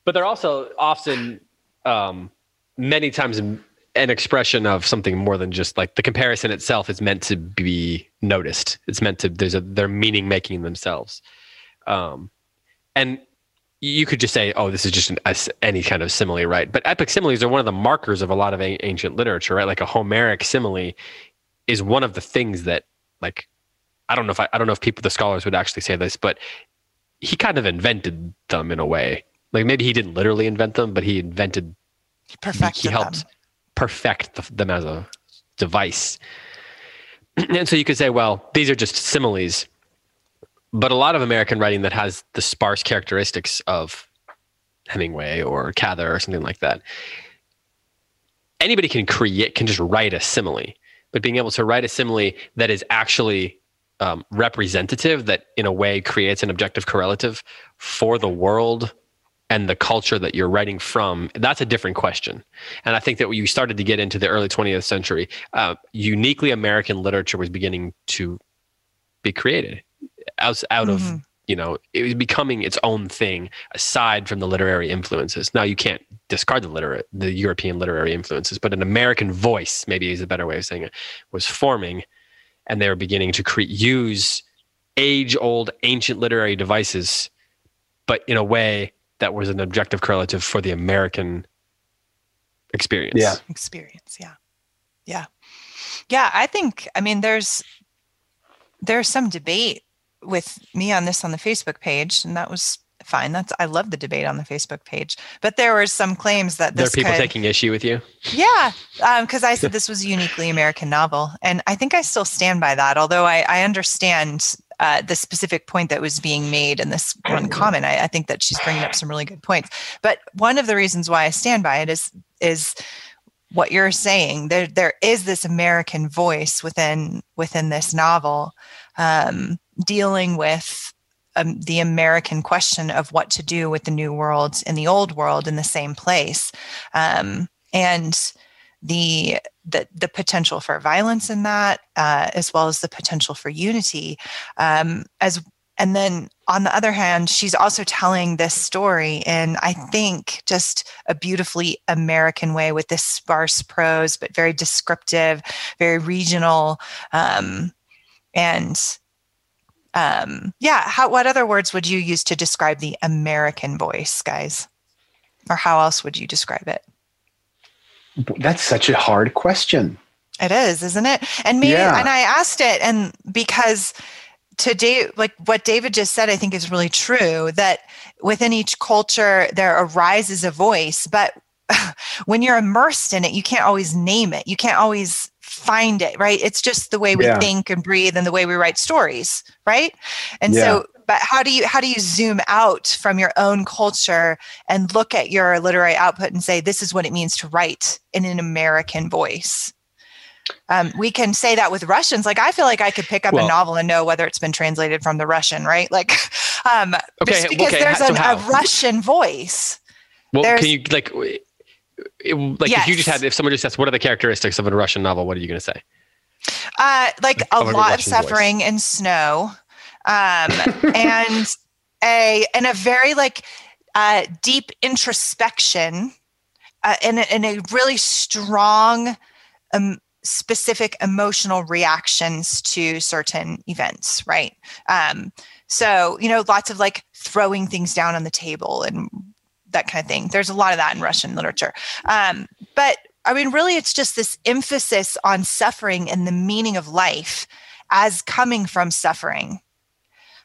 but they're also often um, many times an expression of something more than just like the comparison itself is meant to be noticed. It's meant to there's a they're meaning making themselves. Um, and you could just say oh this is just an, any kind of simile right? But epic similes are one of the markers of a lot of a- ancient literature right? Like a homeric simile is one of the things that like i don't know if I, I don't know if people the scholars would actually say this but he kind of invented them in a way like maybe he didn't literally invent them but he invented Perfected he helped them. perfect the, them as a device. And so you could say well these are just similes. But a lot of american writing that has the sparse characteristics of hemingway or cather or something like that anybody can create can just write a simile. But being able to write a simile that is actually um, representative that in a way creates an objective correlative for the world and the culture that you're writing from that's a different question and i think that when you started to get into the early 20th century uh, uniquely american literature was beginning to be created out, out of Mhm. you know it was becoming its own thing aside from the literary influences now you can't discard the literate the european literary influences but an american voice maybe is a better way of saying it was forming and they were beginning to cre- use age old ancient literary devices but in a way that was an objective correlative for the american experience. Yeah. experience yeah. Yeah. Yeah i think i mean there's there's some debate with me on this on the facebook page and that was fine. That's i love the debate on the facebook page but there were some claims that there are people could, taking issue with you? Yeah um, because i said this was a uniquely american novel and i think i still stand by that although i, I understand uh, the specific point that was being made in this one comment. I, I think that she's bringing up some really good points. But one of the reasons why i stand by it is is what you're saying. There there is this american voice within within this novel um, dealing with um, the american question of what to do with the new world and the old world in the same place. Um, and the, the the potential for violence in that uh, as well as the potential for unity um, as and then on the other hand she's also telling this story in i think just a beautifully american way with this sparse prose but very descriptive very regional um, and um, yeah how, what other words would you use to describe the american voice guys? Or how else would you describe it That's such a hard question. It is, isn't it? And maybe, Yeah. and I asked it, and because today, like what David just said, I think is really true that within each culture there arises a voice, but when you're immersed in it, you can't always name it. You can't always find it, right? It's just the way we Yeah. think and breathe and the way we write stories, right? And Yeah. so, but how do you how do you zoom out from your own culture and look at your literary output and say this is what it means to write in an American voice? Um, we can say that with Russians. Like I feel like I could pick up Well- a novel and know whether it's been translated from the Russian, right? Like, um, Okay, just because okay, there's so an, a? Russian voice. well There's- can you like it, like if you just Yes. had if someone just asked what are the characteristics of a russian novel what are you going to say Uh, like a a lot of Russian voice. suffering and snow, um, and a and a very like uh, deep introspection, uh, and a, and a really strong, um, specific emotional reactions to certain events. Right. Um, so you know, lots of like throwing things down on the table and that kind of thing. There's a lot of that in Russian literature. Um, but I mean, really, it's just this emphasis on suffering and the meaning of life as coming from suffering.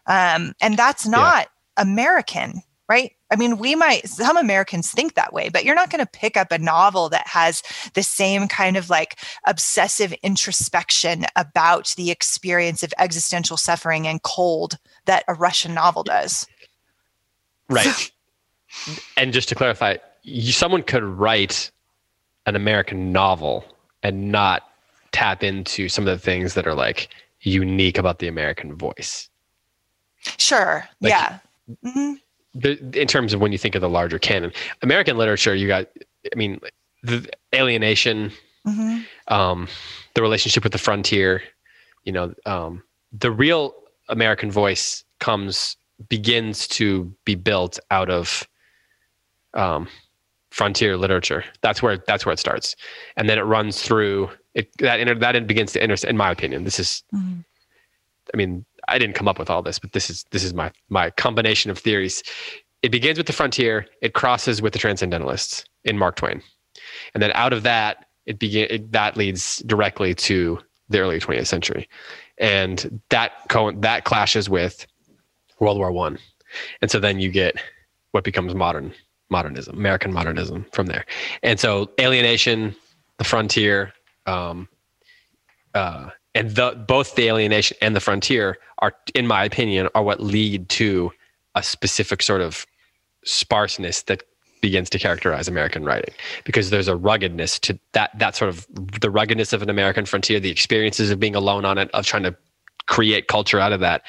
Um, and that's not yeah. American, right? I mean, we might, some Americans think that way, but you're not going to pick up a novel that has the same kind of like obsessive introspection about the experience of existential suffering and cold that a Russian novel does. Right. and just to clarify, you, someone could write an American novel and not tap into some of the things that are like unique about the American voice. Sure. Like, yeah. Mm-hmm. The, in terms of when you think of the larger canon, American literature, you got, I mean, the alienation, mm-hmm. um, the relationship with the frontier, you know, um, the real American voice comes begins to be built out of um, frontier literature. That's where that's where it starts, and then it runs through it. That inter, that begins to enter. In my opinion, this is. Mm-hmm. I mean, I didn't come up with all this, but this is this is my my combination of theories. It begins with the frontier. It crosses with the transcendentalists in Mark Twain, and then out of that, it begin it, that leads directly to the early 20th century, and that co- that clashes with World War One, and so then you get what becomes modern modernism, American modernism from there. And so alienation, the frontier, um, uh, and the, both the alienation and the frontier are, in my opinion, are what lead to a specific sort of sparseness that begins to characterize American writing because there's a ruggedness to that that sort of the ruggedness of an American frontier, the experiences of being alone on it, of trying to create culture out of that.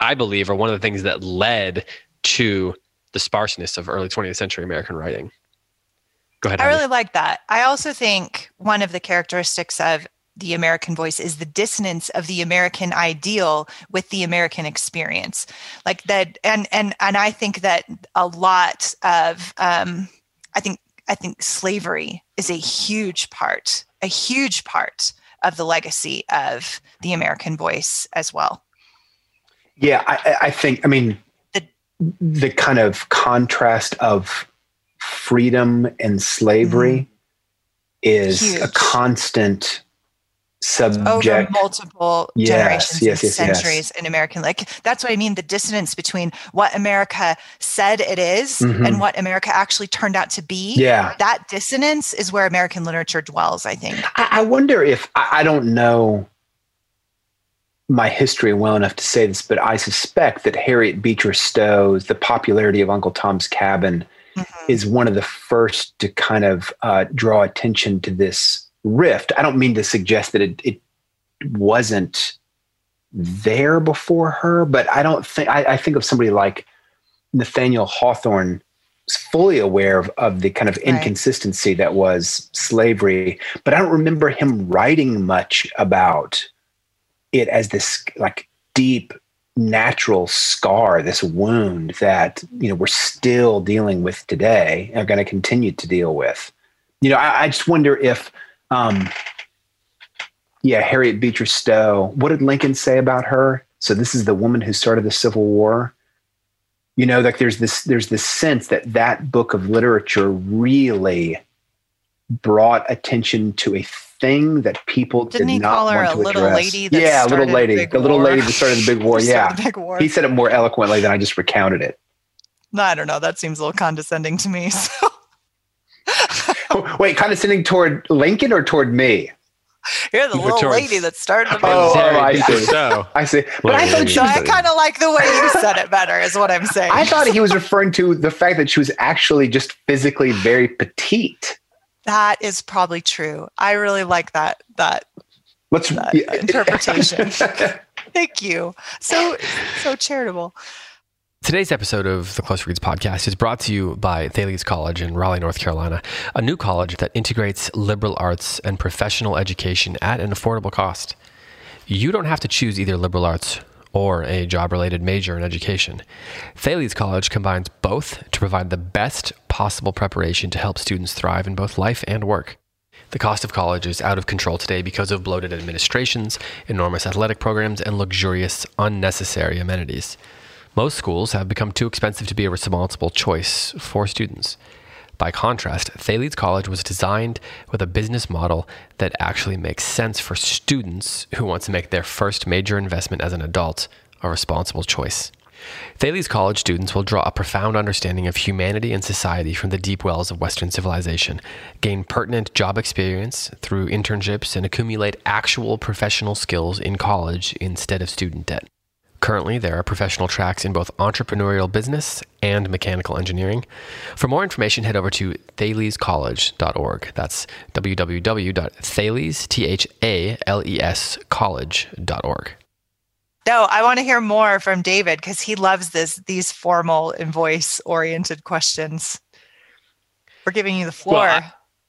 I believe are one of the things that led to the sparseness of early 20th century American writing. Go ahead. I really like that. I also think one of the characteristics of the American voice is the dissonance of the American ideal with the American experience. Like that, and and and I think that a lot of um, I think I think slavery is a huge part, a huge part of the legacy of the American voice as well. Yeah, I, I think. I mean, the the kind of contrast of freedom and slavery mm. is Huge. a constant subject over multiple yes, generations yes, yes, centuries in American like that's what I mean the dissonance between what America said it is mm-hmm. and what America actually turned out to be. Yeah. That dissonance is where American literature dwells I think. I, I wonder if I, I don't know my history well enough to say this, but I suspect that Harriet Beecher Stowe's The Popularity of Uncle Tom's Cabin mm-hmm. is one of the first to kind of uh, draw attention to this rift. I don't mean to suggest that it, it wasn't there before her, but I don't think, I, I think of somebody like Nathaniel Hawthorne fully aware of, of the kind of right. inconsistency that was slavery, but I don't remember him writing much about it as this like deep natural scar, this wound that you know we're still dealing with today and are going to continue to deal with. You know, I, I just wonder if, um, yeah, Harriet Beecher Stowe. What did Lincoln say about her? So this is the woman who started the Civil War. You know, like there's this there's this sense that that book of literature really brought attention to a thing that people Didn't did he not call her a little address. lady yeah, a little lady, the little lady that started the big war. yeah, big war. he said it more eloquently than I just recounted it. No, I don't know. That seems a little condescending to me. So. Wait, condescending toward Lincoln or toward me? You're the little towards, lady that started the big oh. Oh, I see. So, I see. But I thought so I kind of like the way you said it better, is what I'm saying. I thought he was referring to the fact that she was actually just physically very petite. That is probably true. I really like that that, Let's, that yeah. interpretation. Thank you. So so charitable. Today's episode of the Close Reads podcast is brought to you by Thales College in Raleigh, North Carolina, a new college that integrates liberal arts and professional education at an affordable cost. You don't have to choose either liberal arts or a job related major in education. Thales College combines both to provide the best possible preparation to help students thrive in both life and work. The cost of college is out of control today because of bloated administrations, enormous athletic programs, and luxurious, unnecessary amenities. Most schools have become too expensive to be a responsible choice for students. By contrast, Thales College was designed with a business model that actually makes sense for students who want to make their first major investment as an adult a responsible choice. Thales College students will draw a profound understanding of humanity and society from the deep wells of Western civilization, gain pertinent job experience through internships, and accumulate actual professional skills in college instead of student debt. Currently, there are professional tracks in both entrepreneurial business and mechanical engineering. For more information, head over to thalescollege.org. That's www.thales, T-H-A-L-E-S, college.org. No, I want to hear more from David because he loves this these formal and voice oriented questions. We're giving you the floor. Well,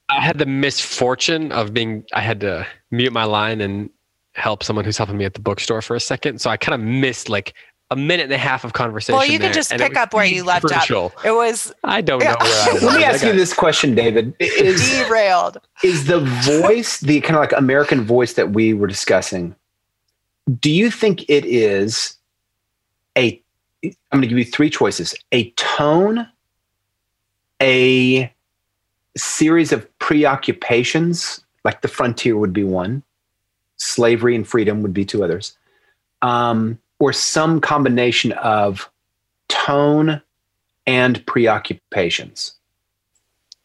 I, I had the misfortune of being I had to mute my line and help someone who's helping me at the bookstore for a second. So I kind of missed like a minute and a half of conversation. Well, you can just pick up where you left crucial. off. It was. I don't know where I was. Let me ask you this question, David: Is derailed? Is the voice the kind of like American voice that we were discussing? do you think it is a i'm going to give you three choices a tone a series of preoccupations like the frontier would be one slavery and freedom would be two others um, or some combination of tone and preoccupations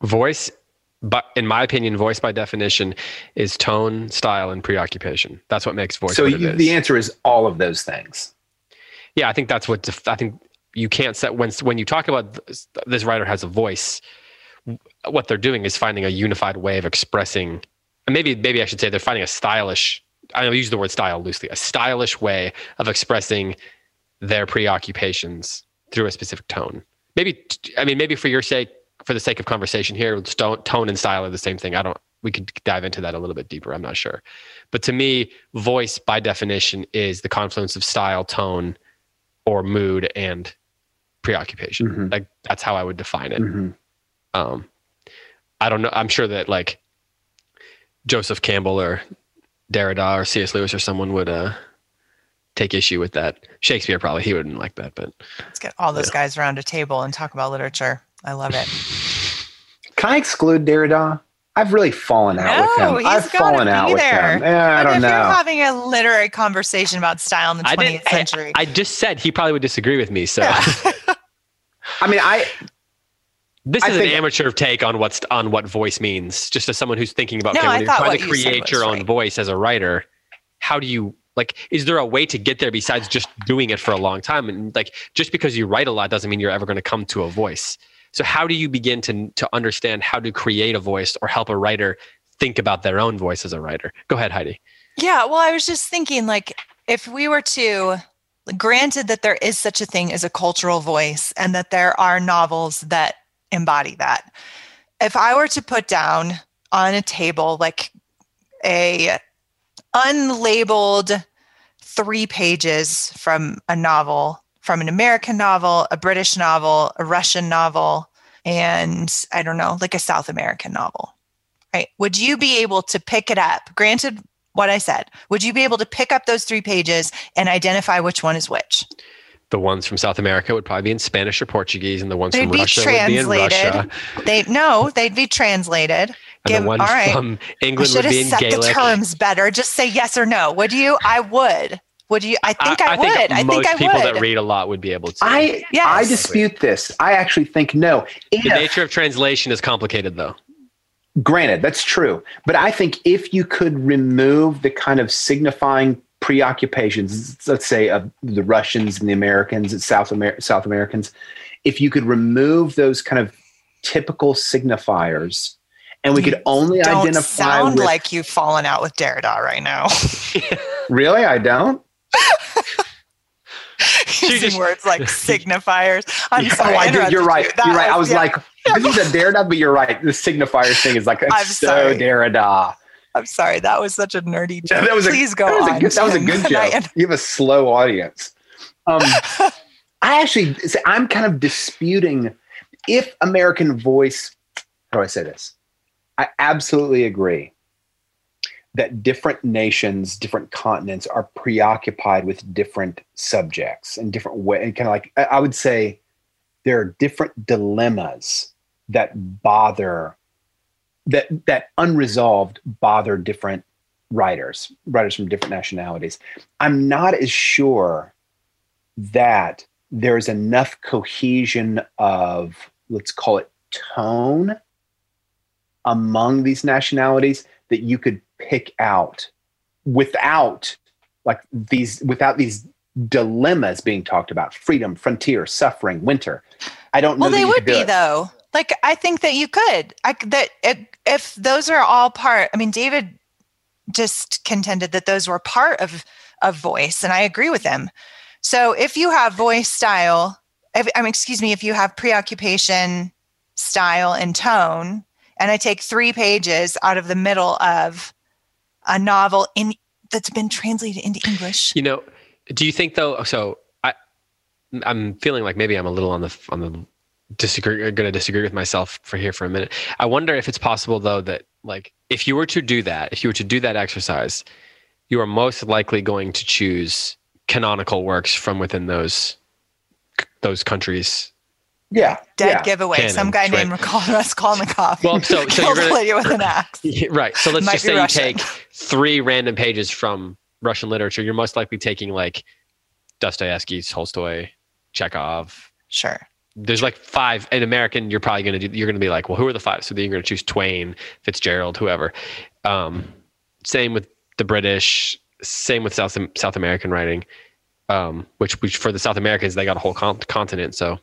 voice but in my opinion, voice by definition is tone, style, and preoccupation. That's what makes voice. So you, the answer is all of those things. Yeah, I think that's what def- I think. You can't set when when you talk about this, this writer has a voice. What they're doing is finding a unified way of expressing. Maybe maybe I should say they're finding a stylish. I use the word style loosely. A stylish way of expressing their preoccupations through a specific tone. Maybe I mean maybe for your sake for the sake of conversation here, tone and style are the same thing. I don't. We could dive into that a little bit deeper. I'm not sure, but to me, voice by definition is the confluence of style, tone, or mood and preoccupation. Mm-hmm. Like that's how I would define it. Mm-hmm. Um, I don't know. I'm sure that like Joseph Campbell or Derrida or C.S. Lewis or someone would uh, take issue with that. Shakespeare probably he wouldn't like that, but let's get all those yeah. guys around a table and talk about literature. I love it. Can I exclude Derrida? I've really fallen out no, with him. I've fallen out with him. Yeah, I don't if know. You're having a literary conversation about style in the 20th century. I, I, just said he probably would disagree with me. So, yeah. I mean, I. This is an amateur take on what's on what voice means. Just as someone who's thinking about no, okay, you're trying to create your own voice as a writer, how do you like? Is there a way to get there besides just doing it for a long time? And like, just because you write a lot doesn't mean you're ever going to come to a voice. So how do you begin to to understand how to create a voice or help a writer think about their own voice as a writer? Go ahead, Heidi. Yeah, well, I was just thinking like if we were to granted that there is such a thing as a cultural voice and that there are novels that embody that. If I were to put down on a table like a unlabeled 3 pages from a novel from an American novel, a British novel, a Russian novel, and I don't know, like a South American novel. Right? Would you be able to pick it up? Granted, what I said, would you be able to pick up those three pages and identify which one is which? The ones from South America would probably be in Spanish or Portuguese, and the ones they'd from Russia translated. would be in Russia. They no, they'd be translated. And Give, the ones all right. from England would be in set Gaelic. the terms better. Just say yes or no. Would you? I would. Would you? I think I, I, I would. Think I think I people that read a lot would be able to. I yes. I dispute this. I actually think no. If, the nature of translation is complicated, though. Granted, that's true. But I think if you could remove the kind of signifying preoccupations, let's say of the Russians and the Americans and South Amer- South Americans, if you could remove those kind of typical signifiers and we could only don't identify sound with, like you've fallen out with Derrida right now. really? I don't? using just, words like signifiers. I'm yeah, sorry. Oh, you're right. You're right. I was yeah. like, this is a Derrida, but you're right. The signifiers thing is like I'm so sorry. Derrida. I'm sorry. That was such a nerdy joke. that was Please a, go that was on. A good, that was a good joke. You have a slow audience. Um, I actually, I'm kind of disputing if American voice. How do I say this? I absolutely agree that different nations, different continents are preoccupied with different subjects and different way. And kind of like I would say, there are different dilemmas that bother that that unresolved bother different writers, writers from different nationalities. I'm not as sure that there's enough cohesion of, let's call it tone among these nationalities that you could pick out without like these without these dilemmas being talked about. Freedom frontier suffering winter. I don't know well they would be though like i think that you could. I, that if those are all part i mean david just contended that those were part of of voice and i agree with him. So if you have voice style if, I mean, excuse me if you have preoccupation style and tone and i take three pages out of the middle of a novel in that's been translated into english. You know do you think though so i i'm feeling like maybe i'm a little on the on the disagree uh, I'm going to disagree with myself for here for a minute. I wonder if it's possible though that like if you were to do that if you were to do that exercise you are most likely going to choose canonical works from within those those countries. Yeah dead yeah. giveaway Canon, some guy right. named Raskolnikov Well, so- so kills you're gonna- a with an axe. Right. So let's Might just be say you take three random pages from russian literature. You're most likely taking like dostoevsky tolstoy chekhov. Sure there's like five in American. You're probably gonna do. You're gonna be like, well, who are the five? So then you're gonna choose Twain, Fitzgerald, whoever. Um, same with the British. Same with South South American writing. Um, which which for the South Americans they got a whole con- continent, so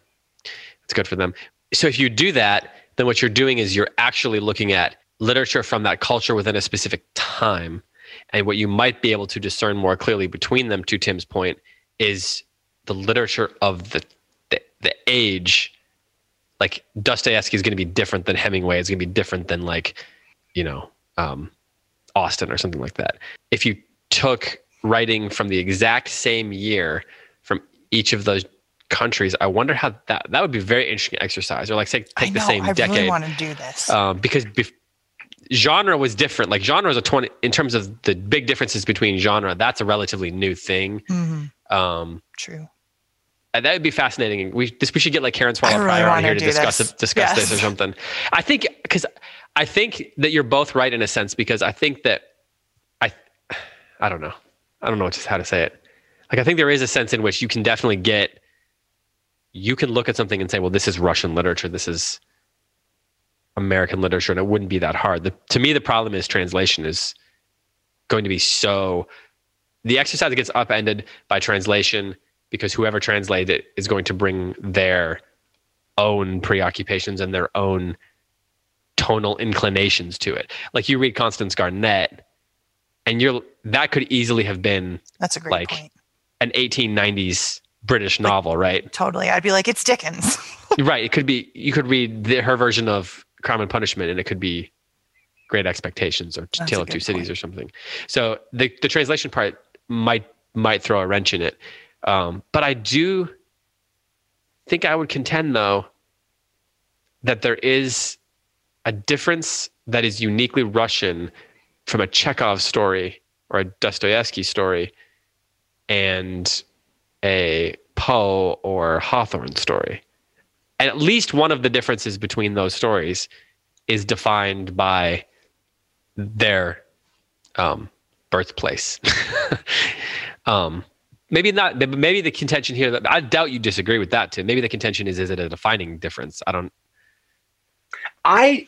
it's good for them. So if you do that, then what you're doing is you're actually looking at literature from that culture within a specific time, and what you might be able to discern more clearly between them. To Tim's point, is the literature of the the, age like Dostoevsky is going to be different than Hemingway. It's going to be different than like, you know, um, Austen or something like that. If you took writing from the exact same year from each of those countries, I wonder how that that would be a very interesting exercise. Or like say i take know the same i decade I really want to do this um, because bef- genre was different. Like genre is a twenty in terms of the big differences between genre. That's a relatively new thing. Mhm. Um, true Uh, that would be fascinating. We this we should get like Karen Swallow really Prior on here to discuss this. discuss this or something. I think because I think that you're both right in a sense because I think that I I don't know I don't know just how to say it. Like I think there is a sense in which you can definitely get you can look at something and say, well, this is Russian literature. This is American literature, and it wouldn't be that hard. The, to me, the problem is translation is going to be so. The exercise gets upended by translation because whoever translated it is going to bring their own preoccupations and their own tonal inclinations to it. Like you read Constance Garnett, and you're that could easily have been that's a great like- point an 1890s British novel, right? totally i'd be like it's dickens Right. It could be you could read the, her version of Crime and Punishment, and it could be Great Expectations or That's Tale of Two good Cities or something. So the the translation part might might throw a wrench in it, um, but I do think I would contend though that there is a difference that is uniquely Russian from a Chekhov story or a Dostoevsky story and a Poe or Hawthorne story. And at least one of the differences between those stories is defined by their um, birthplace. um, maybe not. Maybe the contention here that I doubt you disagree with that, Tim. Maybe the contention is: is it a defining difference? I don't. I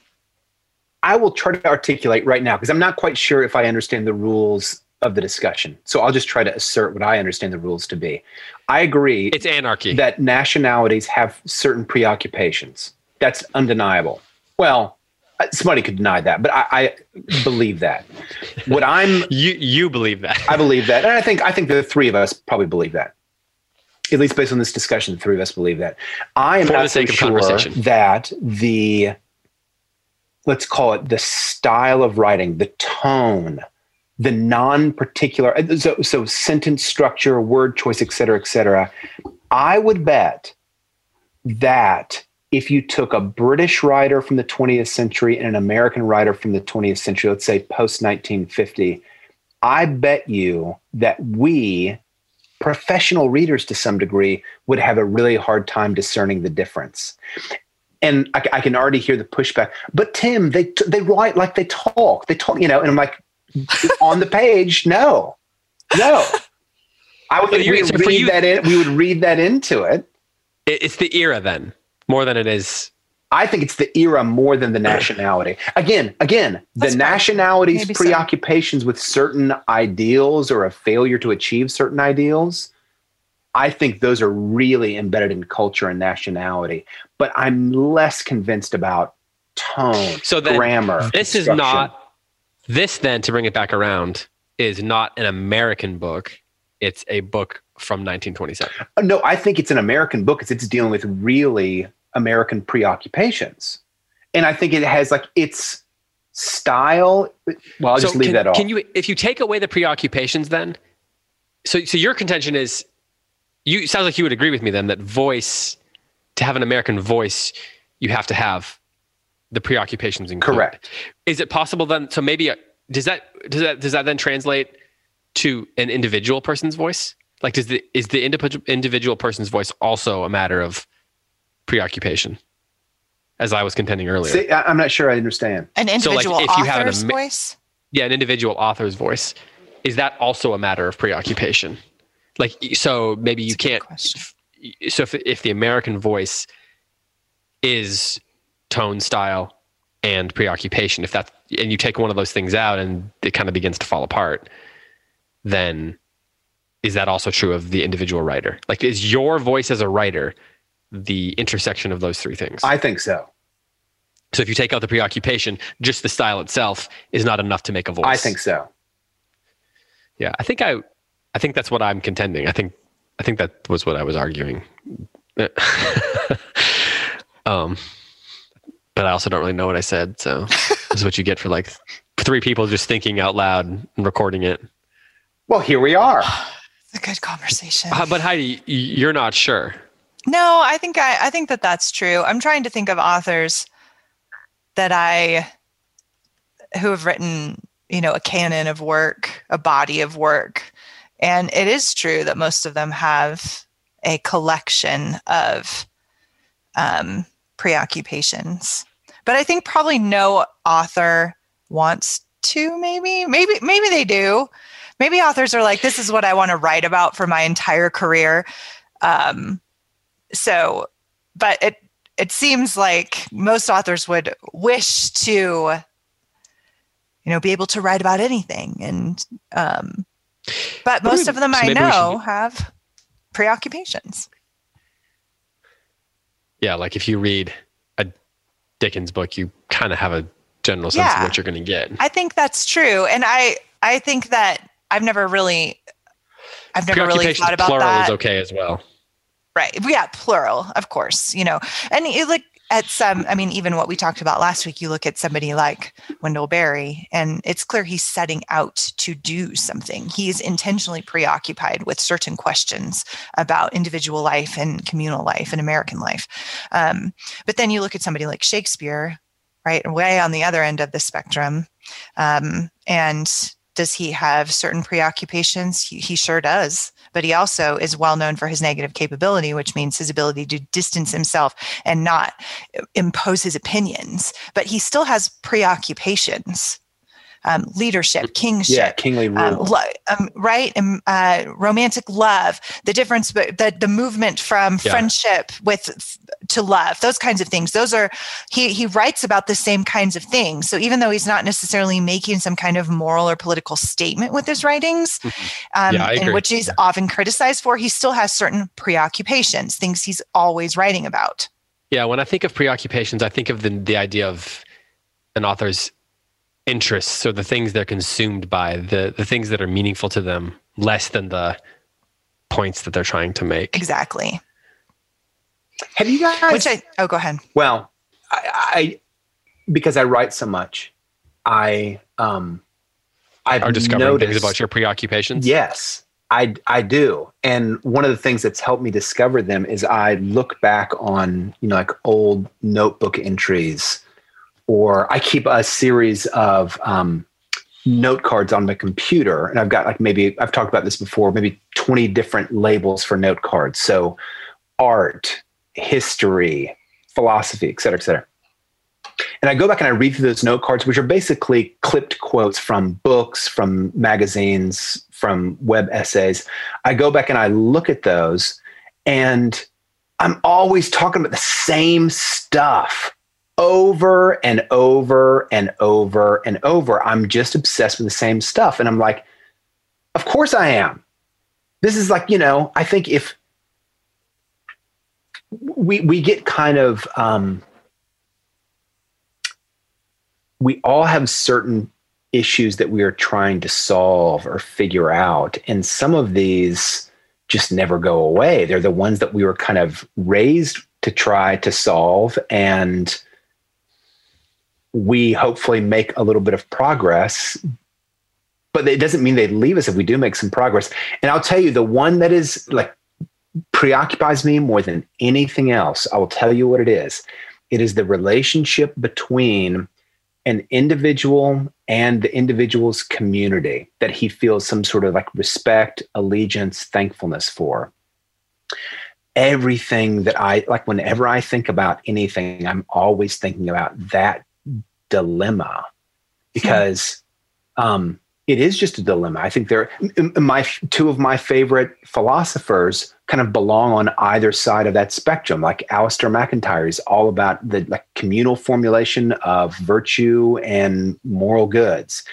I will try to articulate right now because I'm not quite sure if I understand the rules of the discussion. So I'll just try to assert what I understand the rules to be. I agree It's anarchy. that nationalities have certain preoccupations. That's undeniable. Well, somebody could deny that, but I, I believe that. What I'm you you believe that? I believe that, and I think I think the three of us probably believe that. At least based on this discussion, the three of us believe that. I am For not so sure that the let's call it the style of writing, the tone, the non-particular uh, so, so sentence structure, word choice, et cetera, et cetera. I would bet that if you took a British writer from the 20th century and an American writer from the 20th century, let's say post 1950, I bet you that we, professional readers to some degree, would have a really hard time discerning the difference. And I, I can already hear the pushback. But Tim, they they write like they talk. They talk, you know. And I'm like, on the page, no, no. I would So we so read you- that in. We would read that into. It- It's the era then, more than it is. I think it's the era more than the nationality. Again, again, That's the fair. nationality's Maybe so. preoccupations with certain ideals or a failure to achieve certain ideals. I think those are really embedded in culture and nationality. But I'm less convinced about tone, So then grammar. This is not. This then to bring it back around is not an American book. It's a book from 1927. Uh, No, I think it's an American book because it's dealing with really American preoccupations. And I think it has like its style. Well, I'll just leave can, that off. Can you, if you take away the preoccupations, then, so so your contention is, you sounds like you would agree with me then that voice, to have an American voice, you have to have the preoccupations included. Correct. Is it possible then? So maybe uh, does that does that does that then translate to an individual person's voice? Like, does the is the individual individual person's voice also a matter of preoccupation? As I was contending earlier. See, I- I'm not sure I understand. An So, like, individual if you have an author's Ama- voice? yeah, an individual author's voice. Is that also a matter of preoccupation? Like, so maybe you That's a can't. So if if the American voice is tone, style, and preoccupation, if that and you take one of those things out and it kind of begins to fall apart, then is that also true of the individual writer? Like, is your voice as a writer the intersection of those three things? I think so. so if you take out the preoccupation, just the style itself is not enough to make a voice. I think so. Yeah, I think I, I think that's what I'm contending. I think, I think that was what I was arguing. um, but I also don't really know what I said. So this is what you get for like three people just thinking out loud and recording it. Well, here we are. It's a good conversation. Uh, but Heidi, you're not sure. No, I think I, I think that that's true. I'm trying to think of authors that I who have written, you know, a canon of work, a body of work. And it is true that most of them have a collection of um, preoccupations. But I think probably no author wants to maybe maybe maybe they do maybe authors are like this is what i want to write about for my entire career um, so but it it seems like most authors would wish to you know be able to write about anything. And um but most of them So i know should- have preoccupations. Yeah, like if you read a Dickens book, you kind of have a general sense of what you're going to get. i think that's true. And i i think that i've never really i've never really thought about plural that. is okay as well. Right. Yeah, plural, of course, you know. And you look at some, I mean, even what we talked about last week, you look at somebody like Wendell Berry, and it's clear he's setting out to do something. He's intentionally preoccupied with certain questions about individual life and communal life and American life. Um, but then you look at somebody like Shakespeare, right, way on the other end of the spectrum. Um, and does he have certain preoccupations? He, he sure does. But he also is well known for his negative capability, which means his ability to distance himself and not impose his opinions. But he still has preoccupations. Um, leadership, kingship, Yeah, kingly rule. um, lo- um, right? Um, uh, romantic love, the difference, but the, the movement from Yeah. friendship with to love, those kinds of things. Those are he he writes about the same kinds of things. So even though he's not necessarily making some kind of moral or political statement with his writings, um, Mm-hmm. Yeah, I and which he's often criticized for, he still has certain preoccupations, things he's always writing about. Yeah, when I think of preoccupations, I think of the the idea of an author's interests or the things they're consumed by, the the things that are meaningful to them, less than the points that they're trying to make. Exactly. Have you guys? Which I oh, go ahead. well, I, I because I write so much, I um, I've Are discovering noticed, things about your preoccupations. Yes, I I do. And one of the things that's helped me discover them is I look back on, you know, like old notebook entries or I keep a series of um, note cards on my computer and I've got like maybe I've talked about this before, maybe 20 different labels for note cards. So art, history, philosophy, et cetera, et cetera. And I go back and I read through those note cards, which are basically clipped quotes from books, from magazines, from web essays. I go back and I look at those, and I'm always talking about the same stuff over and over and over and over. I'm just obsessed with the same stuff. And I'm like, of course I am. This is like, you know, I think if we we get kind of um, we all have certain issues that we are trying to solve or figure out and some of these just never go away they're the ones that we were kind of raised to try to solve and we hopefully make a little bit of progress but it doesn't mean they leave us if we do make some progress. And i'll tell you the one that is like preoccupies me more than anything else i will tell you what it is. It is the relationship between an individual and the individual's community that he feels some sort of like respect allegiance thankfulness for. Everything that i like whenever i think about anything i'm always thinking about that dilemma because um, it is just a dilemma. I think there, my two of my favorite philosophers kind of belong on either side of that spectrum. Like Alasdair MacIntyre is all about the like communal formulation of virtue and moral goods,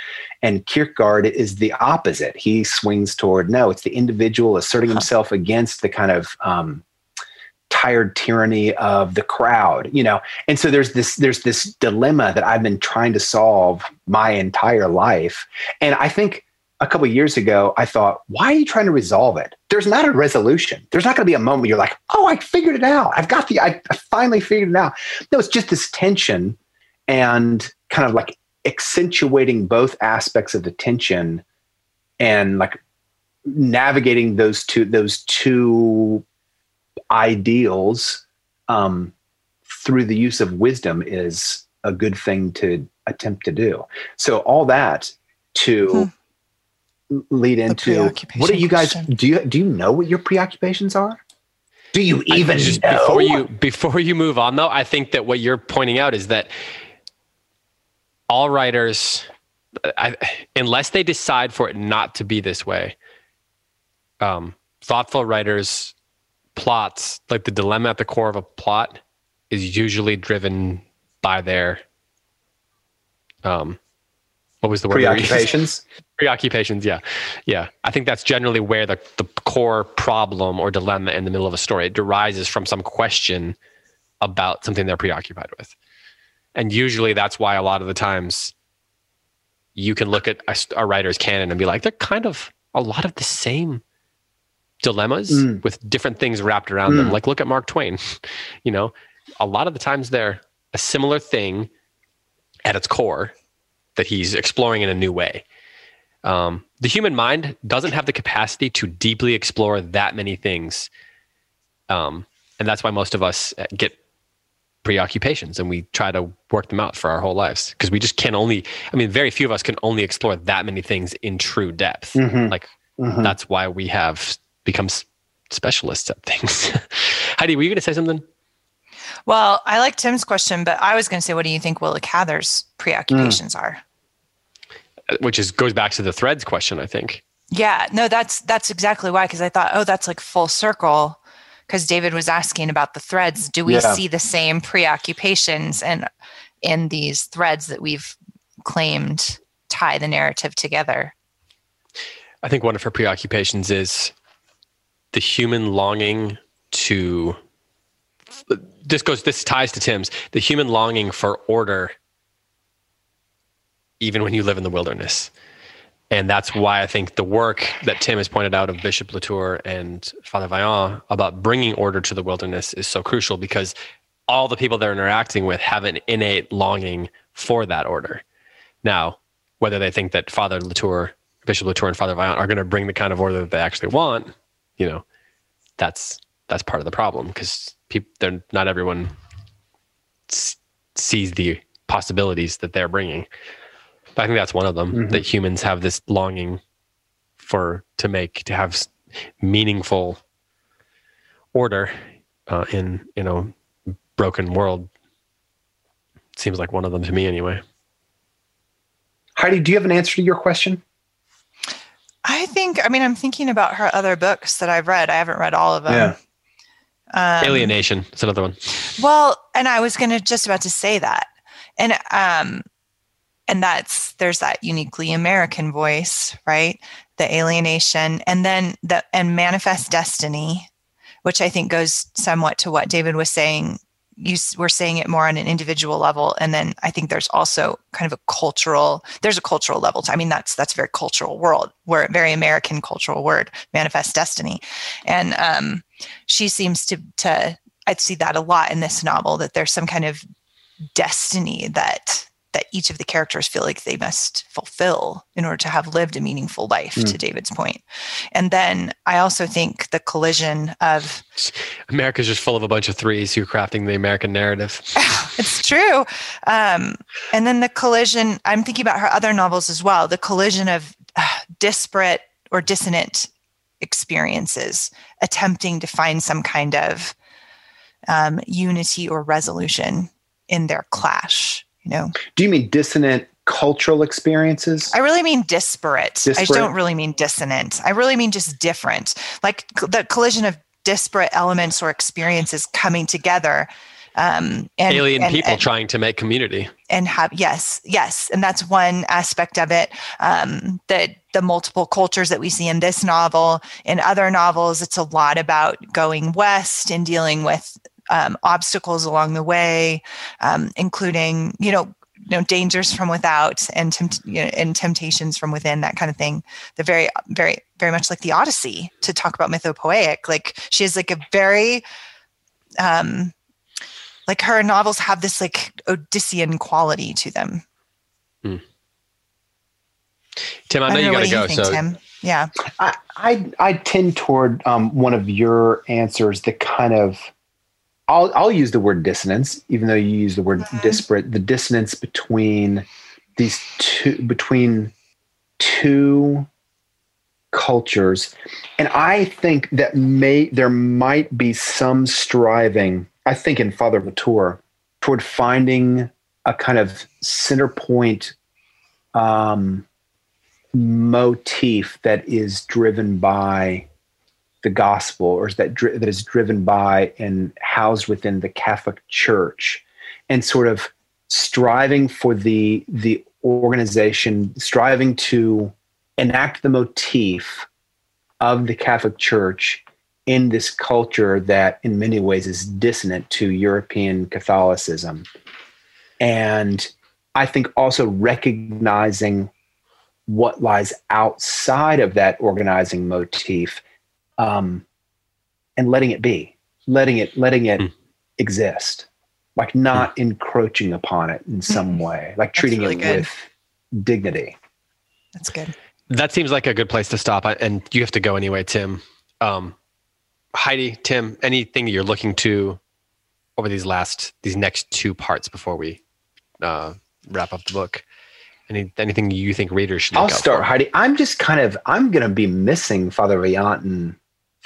and Kierkegaard is the opposite. He swings toward no, it's the individual asserting himself against the kind of um, tired tyranny of the crowd you know? And so there's this there's this dilemma that i've been trying to solve my entire life. And i think a couple years ago i thought why are you trying to resolve it? There's not a resolution. There's not going to be a moment you're like oh i figured it out. I've got the I, I finally figured it out. No it's just this tension and kind of like accentuating both aspects of the tension and like navigating those two those two ideals um, through the use of wisdom is a good thing to attempt to do. So all that to hmm. lead into what do you guys question. do you do you know what your preoccupations are? Do you even just, know? Before you before you move on though, I think that what you're pointing out is that all writers I, unless they decide for it not to be this way, um, thoughtful writers plots, like the dilemma at the core of a plot, is usually driven by their um, what was the word? Preoccupations. Preoccupations. Yeah, yeah. I think that's generally where the the core problem or dilemma in the middle of a story it derives from some question about something they're preoccupied with, and usually that's why a lot of the times you can look at a, a writer's canon and be like, they're kind of a lot of the same dilemmas mm. with different things wrapped around mm. them. Like look at Mark Twain. you know, a lot of the times they're a similar thing at its core that he's exploring in a new way. Um, the human mind doesn't have the capacity to deeply explore that many things. Um, and that's why most of us get preoccupations and we try to work them out for our whole lives because we just can only i mean very few of us can only explore that many things in true depth mm-hmm. like mm-hmm. that's why we have become specialists at things. Heidi, were you going to say something? Well, I like Tim's question, but I was going to say, what do you think Willa Cather's preoccupations mm. are? Uh, which is goes back to the threads question, I think. Yeah, no, that's that's exactly why. Because I thought, oh, that's like full circle. Because David was asking about the threads. Do we yeah. see the same preoccupations and in these threads that we've claimed tie the narrative together? I think one of her preoccupations is the human longing to this goes this ties to tim's the human longing for order even when you live in the wilderness. And that's why i think the work that tim has pointed out of bishop latour and father vaillant about bringing order to the wilderness is so crucial because all the people they're interacting with have an innate longing for that order. Now whether they think that father latour bishop latour and father vaillant are going to bring the kind of order that they actually want you know, that's that's part of the problem because people, they're not everyone s- sees the possibilities that they're bringing. But I think that's one of them mm-hmm. that humans have this longing for to make to have meaningful order uh, in you know broken world Seems like one of them to me, anyway. Heidi, do you have an answer to your question? I think, I mean, I'm thinking about her other books that I've read. I haven't read all of them. Yeah. Um, Alienation. It's another one. Well, and I was going to just about to say that. And, um, and that's, there's that uniquely American voice, right? The alienation and then the, and manifest destiny, which I think goes somewhat to what David was saying you were saying it more on an individual level and then i think there's also kind of a cultural there's a cultural level to, i mean that's that's a very cultural world where very american cultural word manifest destiny. And um, she seems to to i'd see that a lot in this novel that there's some kind of destiny that that each of the characters feel like they must fulfill in order to have lived a meaningful life mm. to david's point. And then i also think the collision of america's just full of a bunch of threes who are crafting the american narrative. It's true. Um, and then the collision i'm thinking about her other novels as well the collision of uh, disparate or dissonant experiences attempting to find some kind of um, unity or resolution in their clash you know do you mean dissonant cultural experiences? I really mean disparate. disparate. i don't really mean dissonant. I really mean just different. Like the collision of disparate elements or experiences coming together um, and, alien and, people and, trying to make community. And have yes yes. And that's one aspect of it. Um, the the multiple cultures that we see in this novel in other novels it's a lot about going west and dealing with um, obstacles along the way, um, including you know you know dangers from without and tempt, you know, and temptations from within that kind of thing they're very very very much like the odyssey to talk about mythopoeic like she has like a very um like her novels have this like odyssean quality to them hmm. tim i know, I you gotta go think, so tim? yeah I, I i tend toward um one of your answers the kind of I'll I'll use the word dissonance, even though you use the word mm-hmm. disparate. The dissonance between these two between two cultures, and I think that may there might be some striving. I think in Father Latour toward finding a kind of center point um, motif that is driven by the gospel or that that is driven by and housed within the Catholic Church and sort of striving for the the organization striving to enact the motif of the Catholic Church in this culture that in many ways is dissonant to European Catholicism. And I think also recognizing what lies outside of that organizing motif um, and letting it be, letting it, letting it mm. exist, like not mm. encroaching upon it in some mm. way, like treating really it good. with dignity. That's good. That seems like a good place to stop. And you have to go anyway, Tim. Um, Heidi, Tim, anything you're looking to over these last, these next two parts before we uh, wrap up the book? Any, anything you think readers should? I'll start, for? Heidi. I'm just kind of I'm going to be missing Father Vaillant and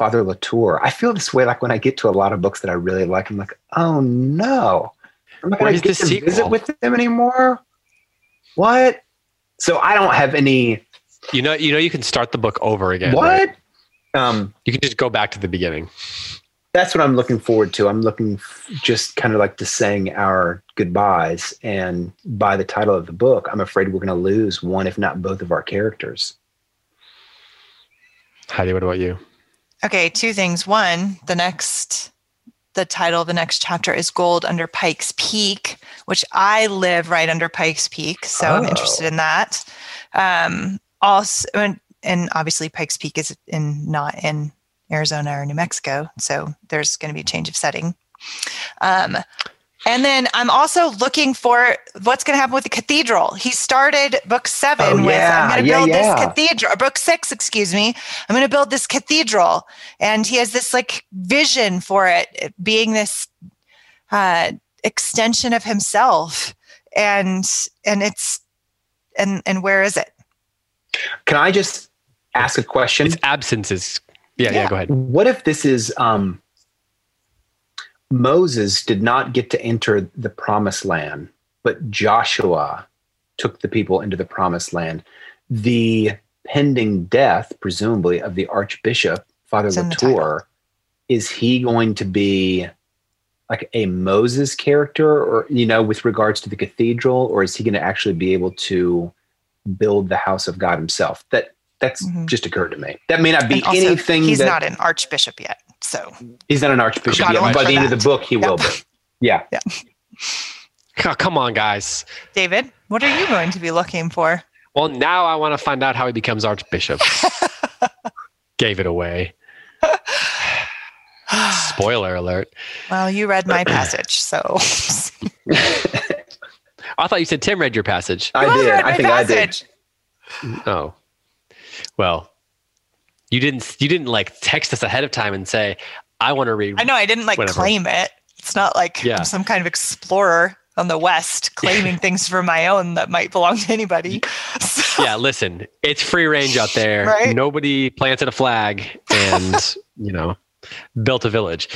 Father Latour. I feel this way like when I get to a lot of books that I really like. I'm like, oh no, I'm not going to get to sequel? visit with them anymore. What? So I don't have any. You know, you know, you can start the book over again. What? Right? Um, you can just go back to the beginning. That's what I'm looking forward to. I'm looking f- just kind of like to saying our goodbyes, and by the title of the book, I'm afraid we're going to lose one, if not both, of our characters. Heidi, what about you? Okay, two things. One, the next the title of the next chapter is Gold Under Pike's Peak, which I live right under Pike's Peak, so oh. I'm interested in that. Um, also, and, and obviously Pike's Peak is in not in Arizona or New Mexico, so there's going to be a change of setting. Um, and then I'm also looking for what's going to happen with the cathedral. He started book seven oh, with I'm going to build yeah. this cathedral, book six, excuse me. I'm going to build this cathedral. And he has this like vision for it being this uh, extension of himself. And, and it's, and, and where is it? Can I just ask a question? Its absence is, yeah, yeah, yeah go ahead. What if this is, um, Moses did not get to enter the promised land but Joshua took the people into the promised land. The pending death, presumably, of the Archbishop, Father it's Latour, is he going to be like a Moses character, or, you know, with regards to the cathedral, or is he going to actually be able to build the house of God himself? That that's Mhm. just occurred to me. That may not be also, anything he's that not an archbishop yet. So he's not an archbishop yet. Oh, watch By the end of the book, he will be. Yeah. Oh, come on, guys. David, what are you going to be looking for? Well, now I want to find out how he becomes archbishop. Gave it away. Spoiler alert. Well, you read my passage, so I thought you said Tim read your passage. I You did. I think I did. Oh, well, you didn't. You didn't like text us ahead of time and say, "I want to read." I know I didn't like Whatever. claim it. It's not like Yeah. I'm some kind of explorer on the West claiming things for my own that might belong to anybody. So, Yeah, listen, it's free range out there. Right? Nobody planted a flag and you know built a village.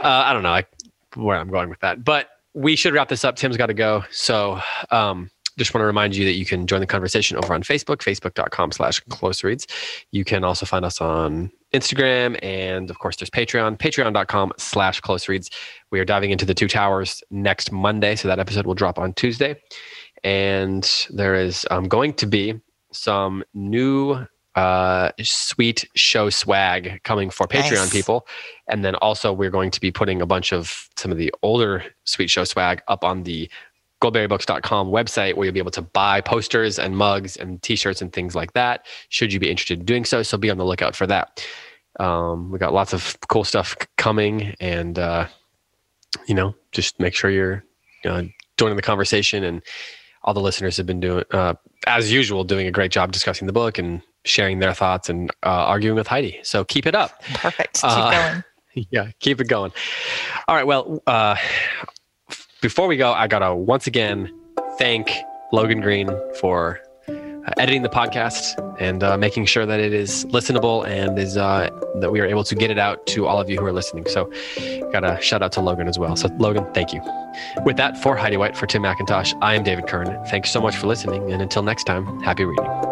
Uh, I don't know like, where I'm going with that, but we should wrap this up. Tim's got to go, so um, just want to remind you that you can join the conversation over on Facebook, facebook.com slash close reads. You can also find us on Instagram, and of course, there's Patreon, patreon.com slash close reads. We are diving into the two towers next Monday, so that episode will drop on Tuesday. And there is um, going to be some new uh, sweet show swag coming for Patreon Nice. people. And then also, we're going to be putting a bunch of some of the older sweet show swag up on the goldberrybooks.com website where you'll be able to buy posters and mugs and t-shirts and things like that should you be interested in doing so so be on the lookout for that um, we got lots of cool stuff coming and uh, you know just make sure you're uh, joining the conversation and all the listeners have been doing uh, as usual doing a great job discussing the book and sharing their thoughts and uh, arguing with heidi so keep it up perfect. Keep Uh, going. yeah, keep it going. All right. Well, uh, before we go, I gotta once again thank Logan Green for uh, editing the podcast and uh, making sure that it is listenable and is uh, that we are able to get it out to all of you who are listening. So, gotta shout out to Logan as well. So, Logan, thank you. With that, for Heidi White, for Tim McIntosh, I am David Kern. Thanks so much for listening, and until next time, happy reading.